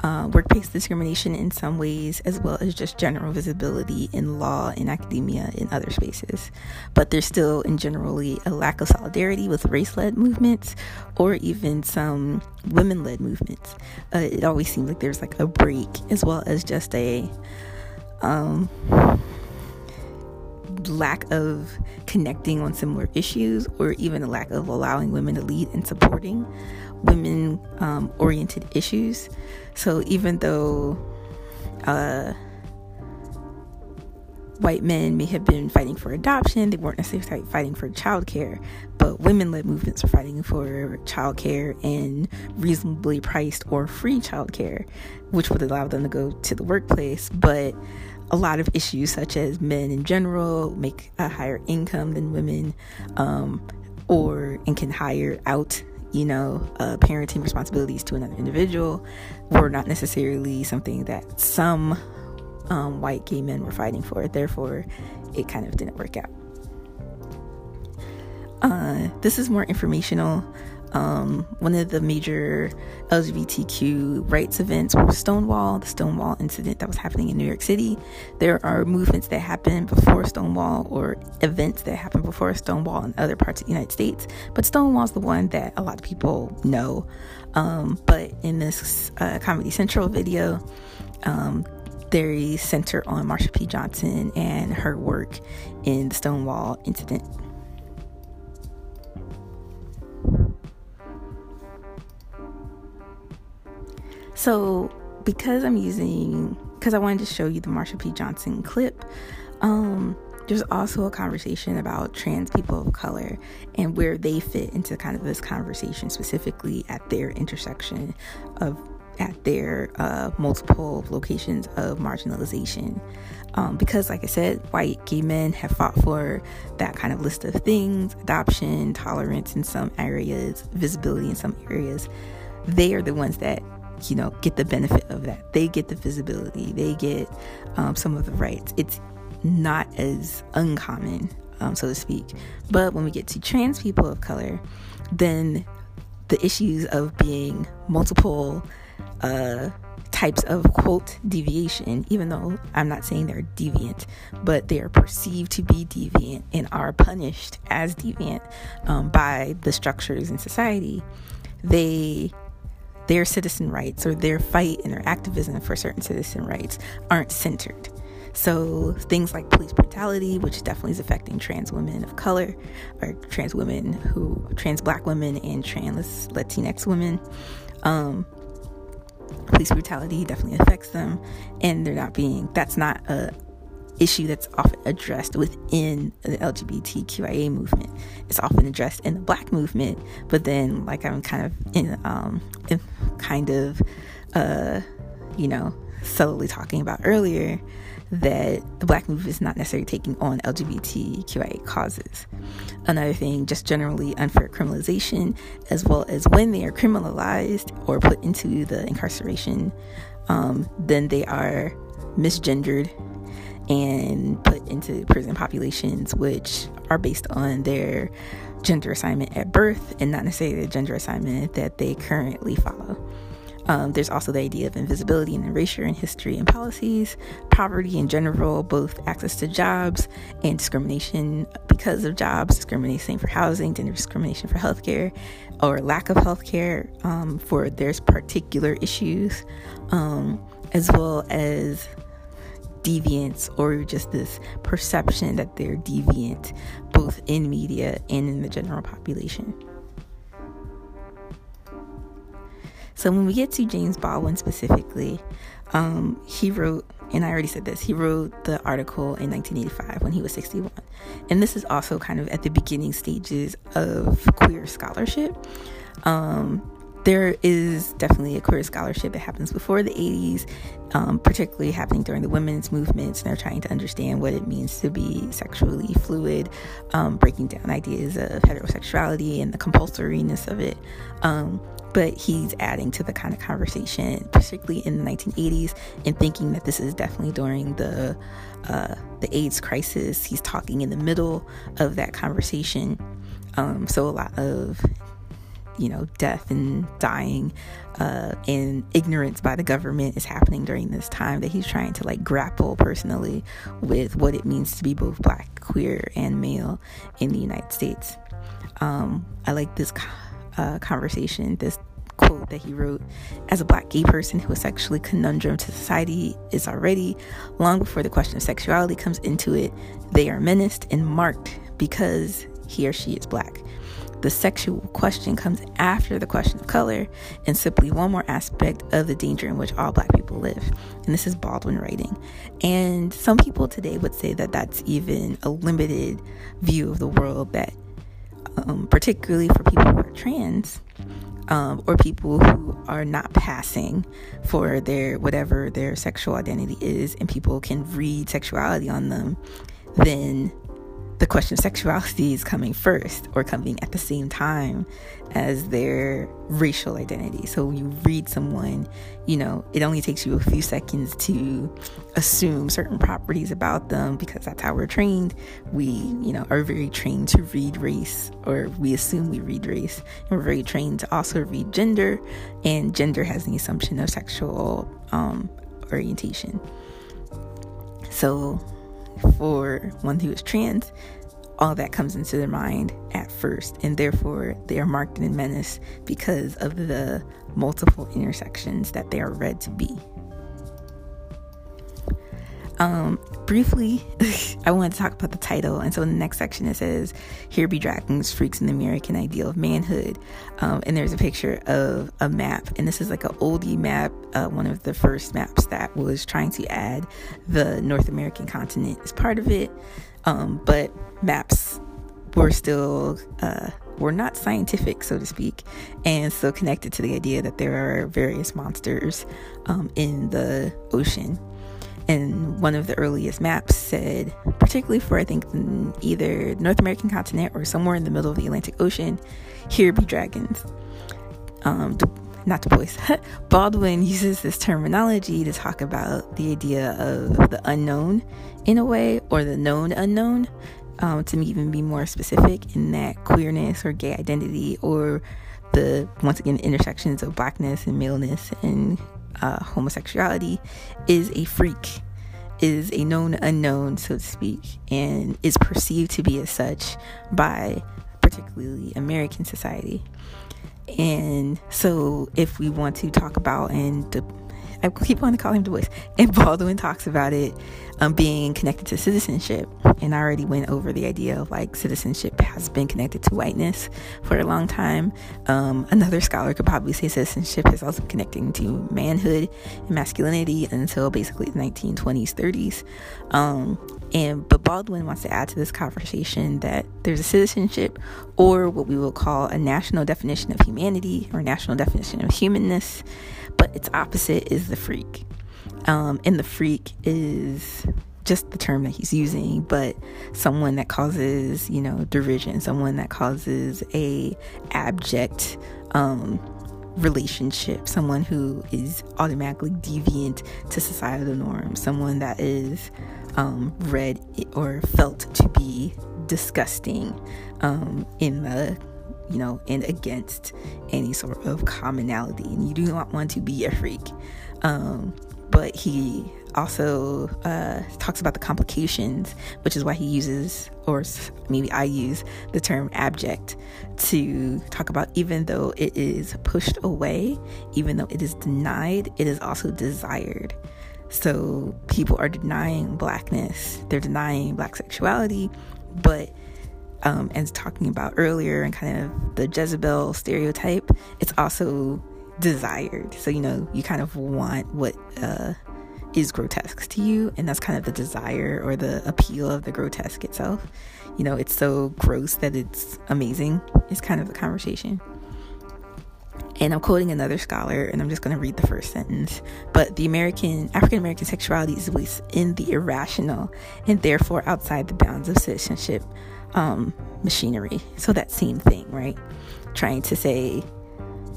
uh, workplace discrimination in some ways, as well as just general visibility in law, in academia, in other spaces. But there's still, in generally, a lack of solidarity with race led movements or even some women led movements. Uh, it always seems like there's like a break, as well as just a um, lack of connecting on similar issues, or even a lack of allowing women to lead and supporting women um, oriented issues. So even though uh, white men may have been fighting for adoption, they weren't necessarily fighting for childcare, but women led movements are fighting for childcare and reasonably priced or free childcare, which would allow them to go to the workplace. But a lot of issues, such as men in general make a higher income than women, um, or and can hire out you know, uh, parenting responsibilities to another individual were not necessarily something that some um, white gay men were fighting for. It, therefore, it kind of didn't work out. Uh, this is more informational um, one of the major LGBTQ rights events was Stonewall, the Stonewall incident that was happening in New York City. There are movements that happen before Stonewall or events that happen before Stonewall in other parts of the United States, but Stonewall is the one that a lot of people know. Um, but in this uh, Comedy Central video, um, they center on Marsha P. Johnson and her work in the Stonewall incident. So, because I'm using, because I wanted to show you the Marsha P. Johnson clip, um, there's also a conversation about trans people of color and where they fit into kind of this conversation, specifically at their intersection of at their uh, multiple locations of marginalization. Um, because, like I said, white gay men have fought for that kind of list of things adoption, tolerance in some areas, visibility in some areas. They are the ones that, you know, get the benefit of that. They get the visibility, they get um, some of the rights. It's not as uncommon, um, so to speak. But when we get to trans people of color, then the issues of being multiple uh, types of quote deviation, even though I'm not saying they're deviant, but they are perceived to be deviant and are punished as deviant um, by the structures in society. They their citizen rights or their fight and their activism for certain citizen rights aren't centered. So things like police brutality, which definitely is affecting trans women of color, or trans women who, trans black women and trans Latinx women, um, police brutality definitely affects them, and they're not being. That's not a issue that's often addressed within the LGBTQIA movement. It's often addressed in the Black movement, but then, like I'm kind of in, um, in kind of, uh, you know, subtly talking about earlier, that the black movement is not necessarily taking on LGBTQIA causes. Another thing, just generally unfair criminalization, as well as when they are criminalized or put into the incarceration, um, then they are misgendered and put into prison populations which are based on their gender assignment at birth and not necessarily the gender assignment that they currently follow. Um, there's also the idea of invisibility and erasure in history and policies, poverty in general, both access to jobs and discrimination because of jobs, discrimination for housing, gender discrimination for healthcare, or lack of healthcare um, for their particular issues, um, as well as deviance or just this perception that they're deviant both in media and in the general population. So when we get to James Baldwin specifically, um, he wrote, and I already said this, he wrote the article in 1985 when he was 61. And this is also kind of at the beginning stages of queer scholarship. Um, there is definitely a queer scholarship that happens before the 80s, um, particularly happening during the women's movements, and they're trying to understand what it means to be sexually fluid, um, breaking down ideas of heterosexuality and the compulsoriness of it. Um, but he's adding to the kind of conversation, particularly in the 1980s, and thinking that this is definitely during the uh, the AIDS crisis. He's talking in the middle of that conversation, um, so a lot of you know, death and dying uh, and ignorance by the government is happening during this time that he's trying to like grapple personally with what it means to be both black, queer, and male in the United States. Um, I like this uh, conversation, this quote that he wrote as a black gay person who is sexually conundrum to society is already long before the question of sexuality comes into it they are menaced and marked because he or she is black the sexual question comes after the question of color and simply one more aspect of the danger in which all black people live. And this is Baldwin writing. And some people today would say that that's even a limited view of the world that, um, particularly for people who are trans. Um, or people who are not passing for their whatever their sexual identity is, and people can read sexuality on them, then the question of sexuality is coming first or coming at the same time as their racial identity. So you read someone, you know, it only takes you a few seconds to assume certain properties about them because that's how we're trained. We, you know, are very trained to read race or we assume we read race. And we're very trained to also read gender and gender has the assumption of sexual um, orientation. So for one who is trans, all that comes into their mind at first, and therefore they are marked in menace because of the multiple intersections that they are read to be. Um, briefly, I want to talk about the title. And so in the next section, it says, Here be dragons, freaks in the American ideal of manhood. Um, and there's a picture of a map. And this is like an oldie map, uh, one of the first maps that was trying to add the North American continent as part of it. Um, but maps were still uh, were not scientific, so to speak, and so connected to the idea that there are various monsters um, in the ocean. And one of the earliest maps said, particularly for I think either North American continent or somewhere in the middle of the Atlantic Ocean, here be dragons. Um, not Du Bois, Baldwin uses this terminology to talk about the idea of the unknown in a way, or the known unknown, um, to even be more specific in that queerness or gay identity, or the once again intersections of blackness and maleness and uh, homosexuality is a freak, is a known unknown, so to speak, and is perceived to be as such by particularly American society. And so, if we want to talk about, and the, I keep wanting to call him Du Bois, and Baldwin talks about it um, being connected to citizenship. And I already went over the idea of like citizenship has been connected to whiteness for a long time. Um, another scholar could probably say citizenship is also connecting to manhood and masculinity until basically the 1920s, 30s. Um, and but Baldwin wants to add to this conversation that there's a citizenship or what we will call a national definition of humanity or national definition of humanness, but its opposite is the freak. Um, and the freak is just the term that he's using, but someone that causes, you know, derision, someone that causes a abject um, relationship, someone who is automatically deviant to societal norms, someone that is um, read or felt to be disgusting um, in the you know, and against any sort of commonality. And you do not want to be a freak. Um, but he also uh, talks about the complications, which is why he uses, or maybe I use, the term abject to talk about even though it is pushed away, even though it is denied, it is also desired. So people are denying blackness, they're denying black sexuality, but um, as talking about earlier and kind of the Jezebel stereotype, it's also desired. So, you know, you kind of want what uh, is grotesque to you, and that's kind of the desire or the appeal of the grotesque itself. You know, it's so gross that it's amazing, is kind of the conversation. And I'm quoting another scholar, and I'm just going to read the first sentence. But the American, African American sexuality is within the irrational and therefore outside the bounds of citizenship um, machinery. So that same thing, right? Trying to say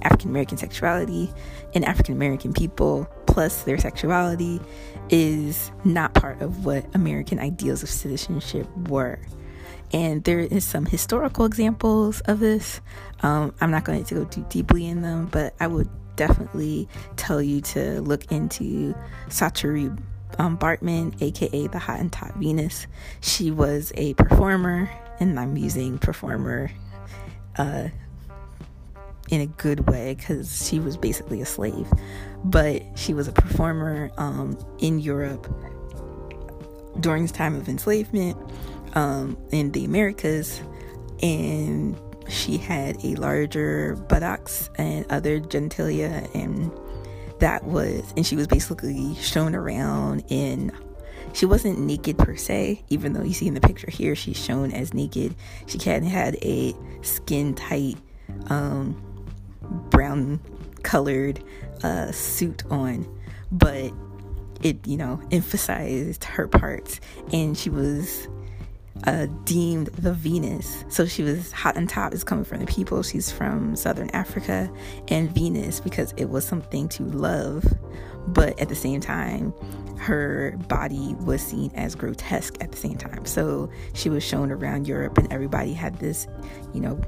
African American sexuality and African American people plus their sexuality is not part of what American ideals of citizenship were. And there is some historical examples of this. Um, I'm not going to go too deeply in them, but I would definitely tell you to look into Saartjie um, Baartman, aka the Hottentot Venus. She was a performer, and I'm using performer uh, in a good way because she was basically a slave. But she was a performer um, in Europe during this time of enslavement um, in the Americas, and she had a larger buttocks and other genitalia, and that was, and she was basically shown around in she wasn't naked per se, even though you see in the picture here she's shown as naked. She had had a skin tight um, brown colored uh, suit on, but it, you know, emphasized her parts. And she was uh, deemed the Venus. So she was Hottentot is coming from the people. She's from Southern Africa, and Venus because it was something to love, but at the same time, her body was seen as grotesque at the same time. So she was shown around Europe, and everybody had this, you know,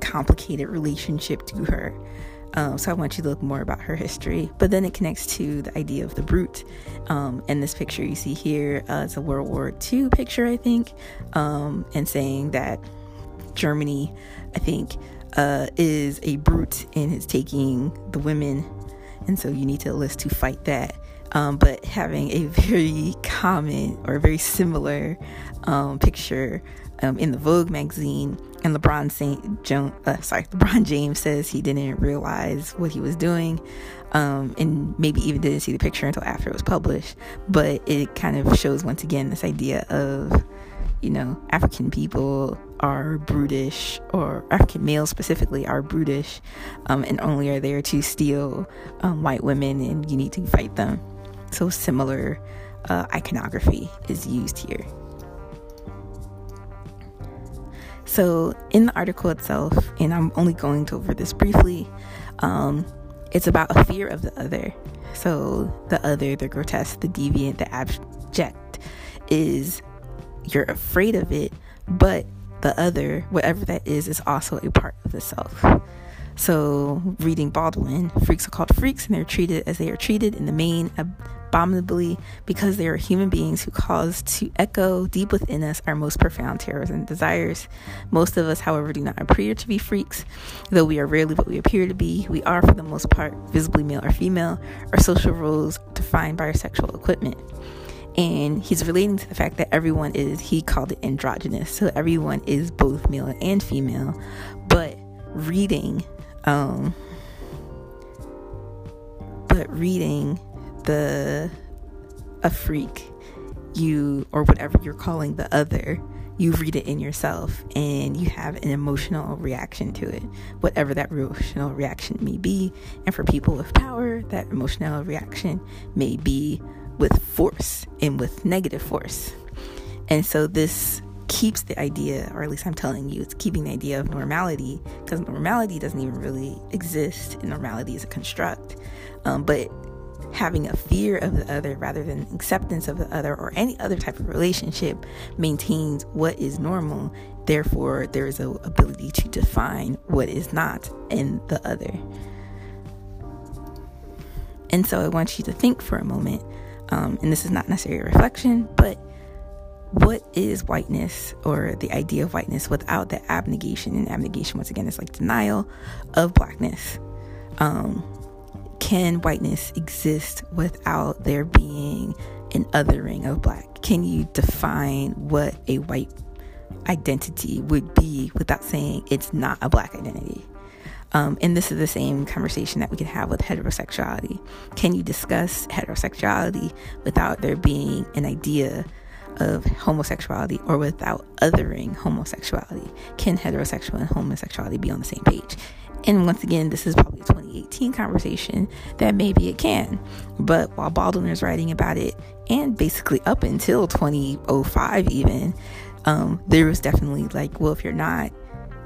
complicated relationship to her. Um, so I want you to look more about her history. But then it connects to the idea of the brute. Um, and this picture you see here uh, is a World War II picture, I think, um, and saying that Germany, I think, uh, is a brute and is taking the women. And so you need to list to fight that. Um, but having a very common or very similar um, picture um, in the Vogue magazine, and LeBron Saint uh, sorry, LeBron James says he didn't realize what he was doing, um, and maybe even didn't see the picture until after it was published. But it kind of shows once again this idea of you know, African people are brutish, or African males specifically are brutish, um, and only are there to steal um, white women, and you need to fight them. So, similar uh, iconography is used here. So, in the article itself, and I'm only going over this briefly, um, it's about a fear of the other. So, the other, the grotesque, the deviant, the abject is you're afraid of it, but the other, whatever that is, is also a part of the self. So, reading Baldwin, freaks are called freaks and they're treated as they are treated in the main abominably because they are human beings who cause to echo deep within us our most profound terrors and desires. Most of us, however, do not appear to be freaks, though we are rarely what we appear to be. We are, for the most part, visibly male or female. Our social roles defined by our sexual equipment and he's relating to the fact that everyone is he called it androgynous so everyone is both male and female but reading um but reading the a freak you or whatever you're calling the other you read it in yourself and you have an emotional reaction to it whatever that emotional reaction may be and for people with power that emotional reaction may be with force and with negative force. And so this keeps the idea, or at least I'm telling you, it's keeping the idea of normality because normality doesn't even really exist, and normality is a construct. Um, but having a fear of the other rather than acceptance of the other or any other type of relationship maintains what is normal. Therefore, there is a ability to define what is not in the other. And so I want you to think for a moment um, and this is not necessarily a reflection, but what is whiteness or the idea of whiteness without the abnegation? And abnegation, once again, is like denial of blackness. Um, can whiteness exist without there being an othering of black? Can you define what a white identity would be without saying it's not a black identity? Um, and this is the same conversation that we can have with heterosexuality. Can you discuss heterosexuality without there being an idea of homosexuality or without othering homosexuality? Can heterosexual and homosexuality be on the same page? And once again, this is probably a 2018 conversation that maybe it can. But while Baldwin is writing about it, and basically up until 2005, even, um, there was definitely like, well, if you're not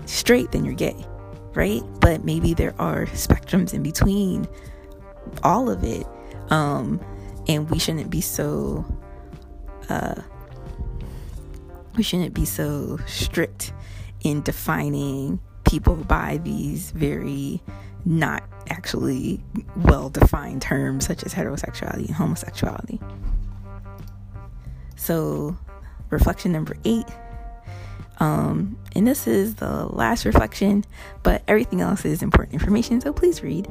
straight, then you're gay right? But maybe there are spectrums in between all of it. Um, and we shouldn't be so uh, we shouldn't be so strict in defining people by these very not actually well defined terms such as heterosexuality and homosexuality. So, reflection number eight um, and this is the last reflection, but everything else is important information, so please read.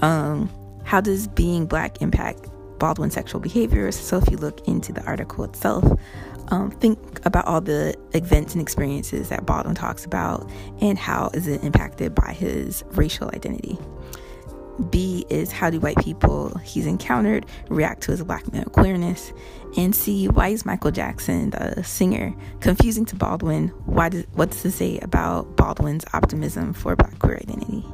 Um, how does being black impact Baldwin's sexual behaviors? So if you look into the article itself, um, think about all the events and experiences that Baldwin talks about and how is it impacted by his racial identity. B is how do white people he's encountered react to his black male queerness? And C, why is Michael Jackson, the singer, confusing to Baldwin? Why does, what does it say about Baldwin's optimism for black queer identity?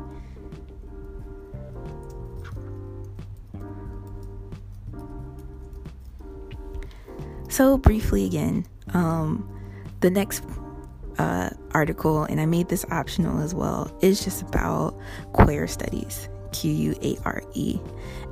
So, briefly again, um, the next uh, article, and I made this optional as well, is just about quare studies. Q U A R E.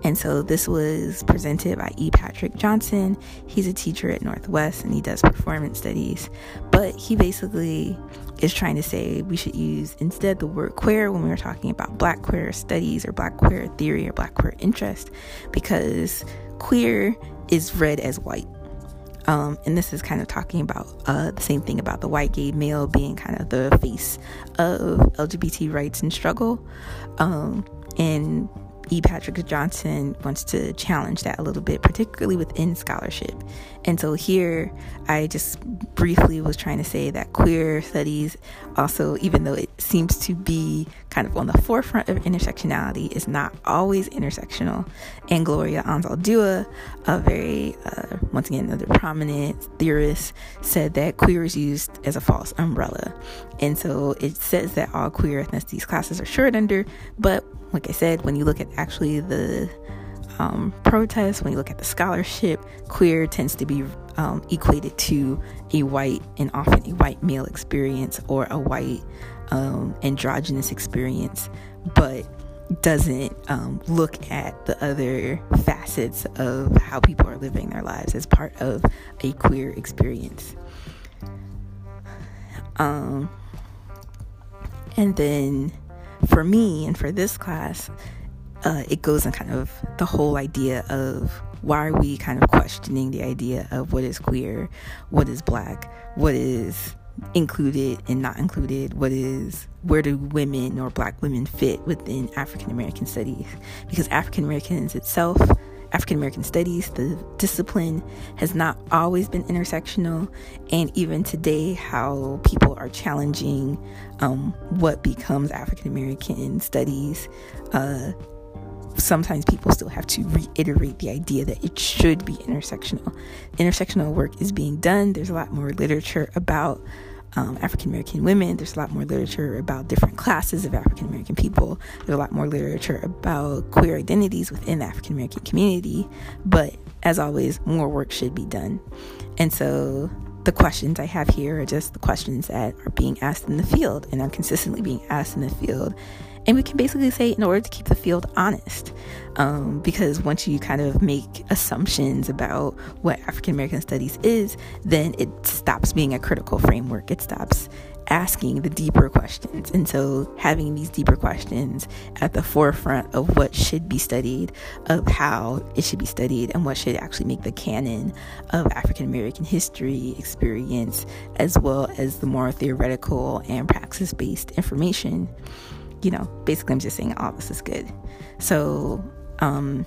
And so this was presented by E. Patrick Johnson. He's a teacher at Northwest and he does performance studies. But he basically is trying to say we should use instead the word quare when we are talking about black queer studies or black queer theory or black queer interest because queer is read as white. Um, and this is kind of talking about uh, the same thing about the white gay male being kind of the face of LGBT rights and struggle. Um, and E. Patrick Johnson wants to challenge that a little bit, particularly within scholarship. And so here, I just briefly was trying to say that queer studies also, even though it seems to be kind of on the forefront of intersectionality, is not always intersectional. And Gloria Anzaldúa, a very, uh, once again, another prominent theorist, said that queer is used as a false umbrella. And so it says that all queer ethnicities classes are short under, but like I said, when you look at actually the um, protests, when you look at the scholarship, queer tends to be um, equated to a white and often a white male experience or a white um, androgynous experience, but doesn't um, look at the other facets of how people are living their lives as part of a queer experience. Um, and then for me and for this class, uh, it goes in kind of the whole idea of why are we kind of questioning the idea of what is queer, what is black, what is included and not included, what is where do women or black women fit within African American studies? Because African Americans itself African American studies, the discipline has not always been intersectional, and even today, how people are challenging um, what becomes African American studies. Uh, sometimes people still have to reiterate the idea that it should be intersectional. Intersectional work is being done. There's a lot more literature about um, African American women. There's a lot more literature about different classes of African American people. There's a lot more literature about queer identities within the African American community. But as always, more work should be done. And so the questions I have here are just the questions that are being asked in the field and are consistently being asked in the field. And we can basically say, in order to keep the field honest, um, because once you kind of make assumptions about what African American studies is, then it stops being a critical framework. It stops asking the deeper questions. And so, having these deeper questions at the forefront of what should be studied, of how it should be studied, and what should actually make the canon of African American history experience, as well as the more theoretical and praxis based information you know, basically, I'm just saying all this is good. So, um,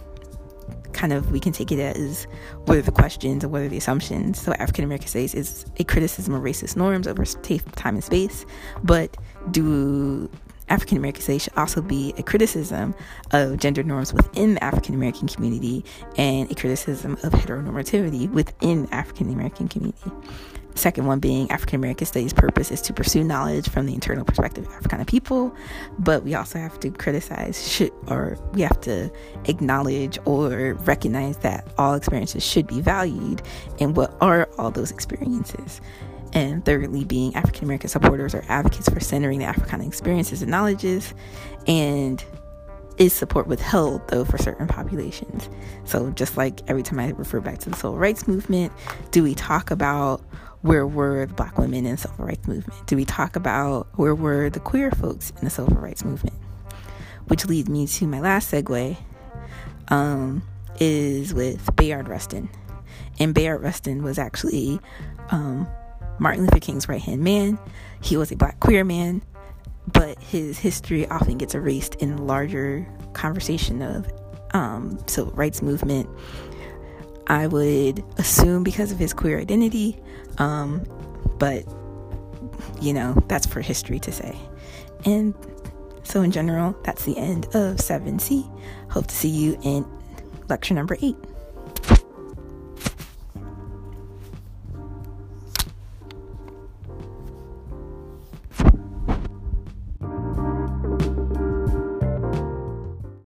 kind of, we can take it as what are the questions or what are the assumptions. So, African American studies is a criticism of racist norms over time and space, but do African American studies should also be a criticism of gender norms within the African American community and a criticism of heteronormativity within the African American community second one being African American Studies' purpose is to pursue knowledge from the internal perspective of African people, but we also have to criticize or we have to acknowledge or recognize that all experiences should be valued and what are all those experiences. And thirdly, being African American supporters or advocates for centering the Africana experiences and knowledges, and is support withheld though for certain populations. So just like every time I refer back to the civil rights movement, do we talk about where were the black women in the civil rights movement? Do we talk about where were the queer folks in the civil rights movement? Which leads me to my last segue, um, is with Bayard Rustin. And Bayard Rustin was actually um, Martin Luther King's right hand man. He was a black queer man, but his history often gets erased in larger conversation of um, civil rights movement. I would assume because of his queer identity, um, but, you know, that's for history to say. And so, in general, that's the end of 7C. Hope to see you in lecture number 8.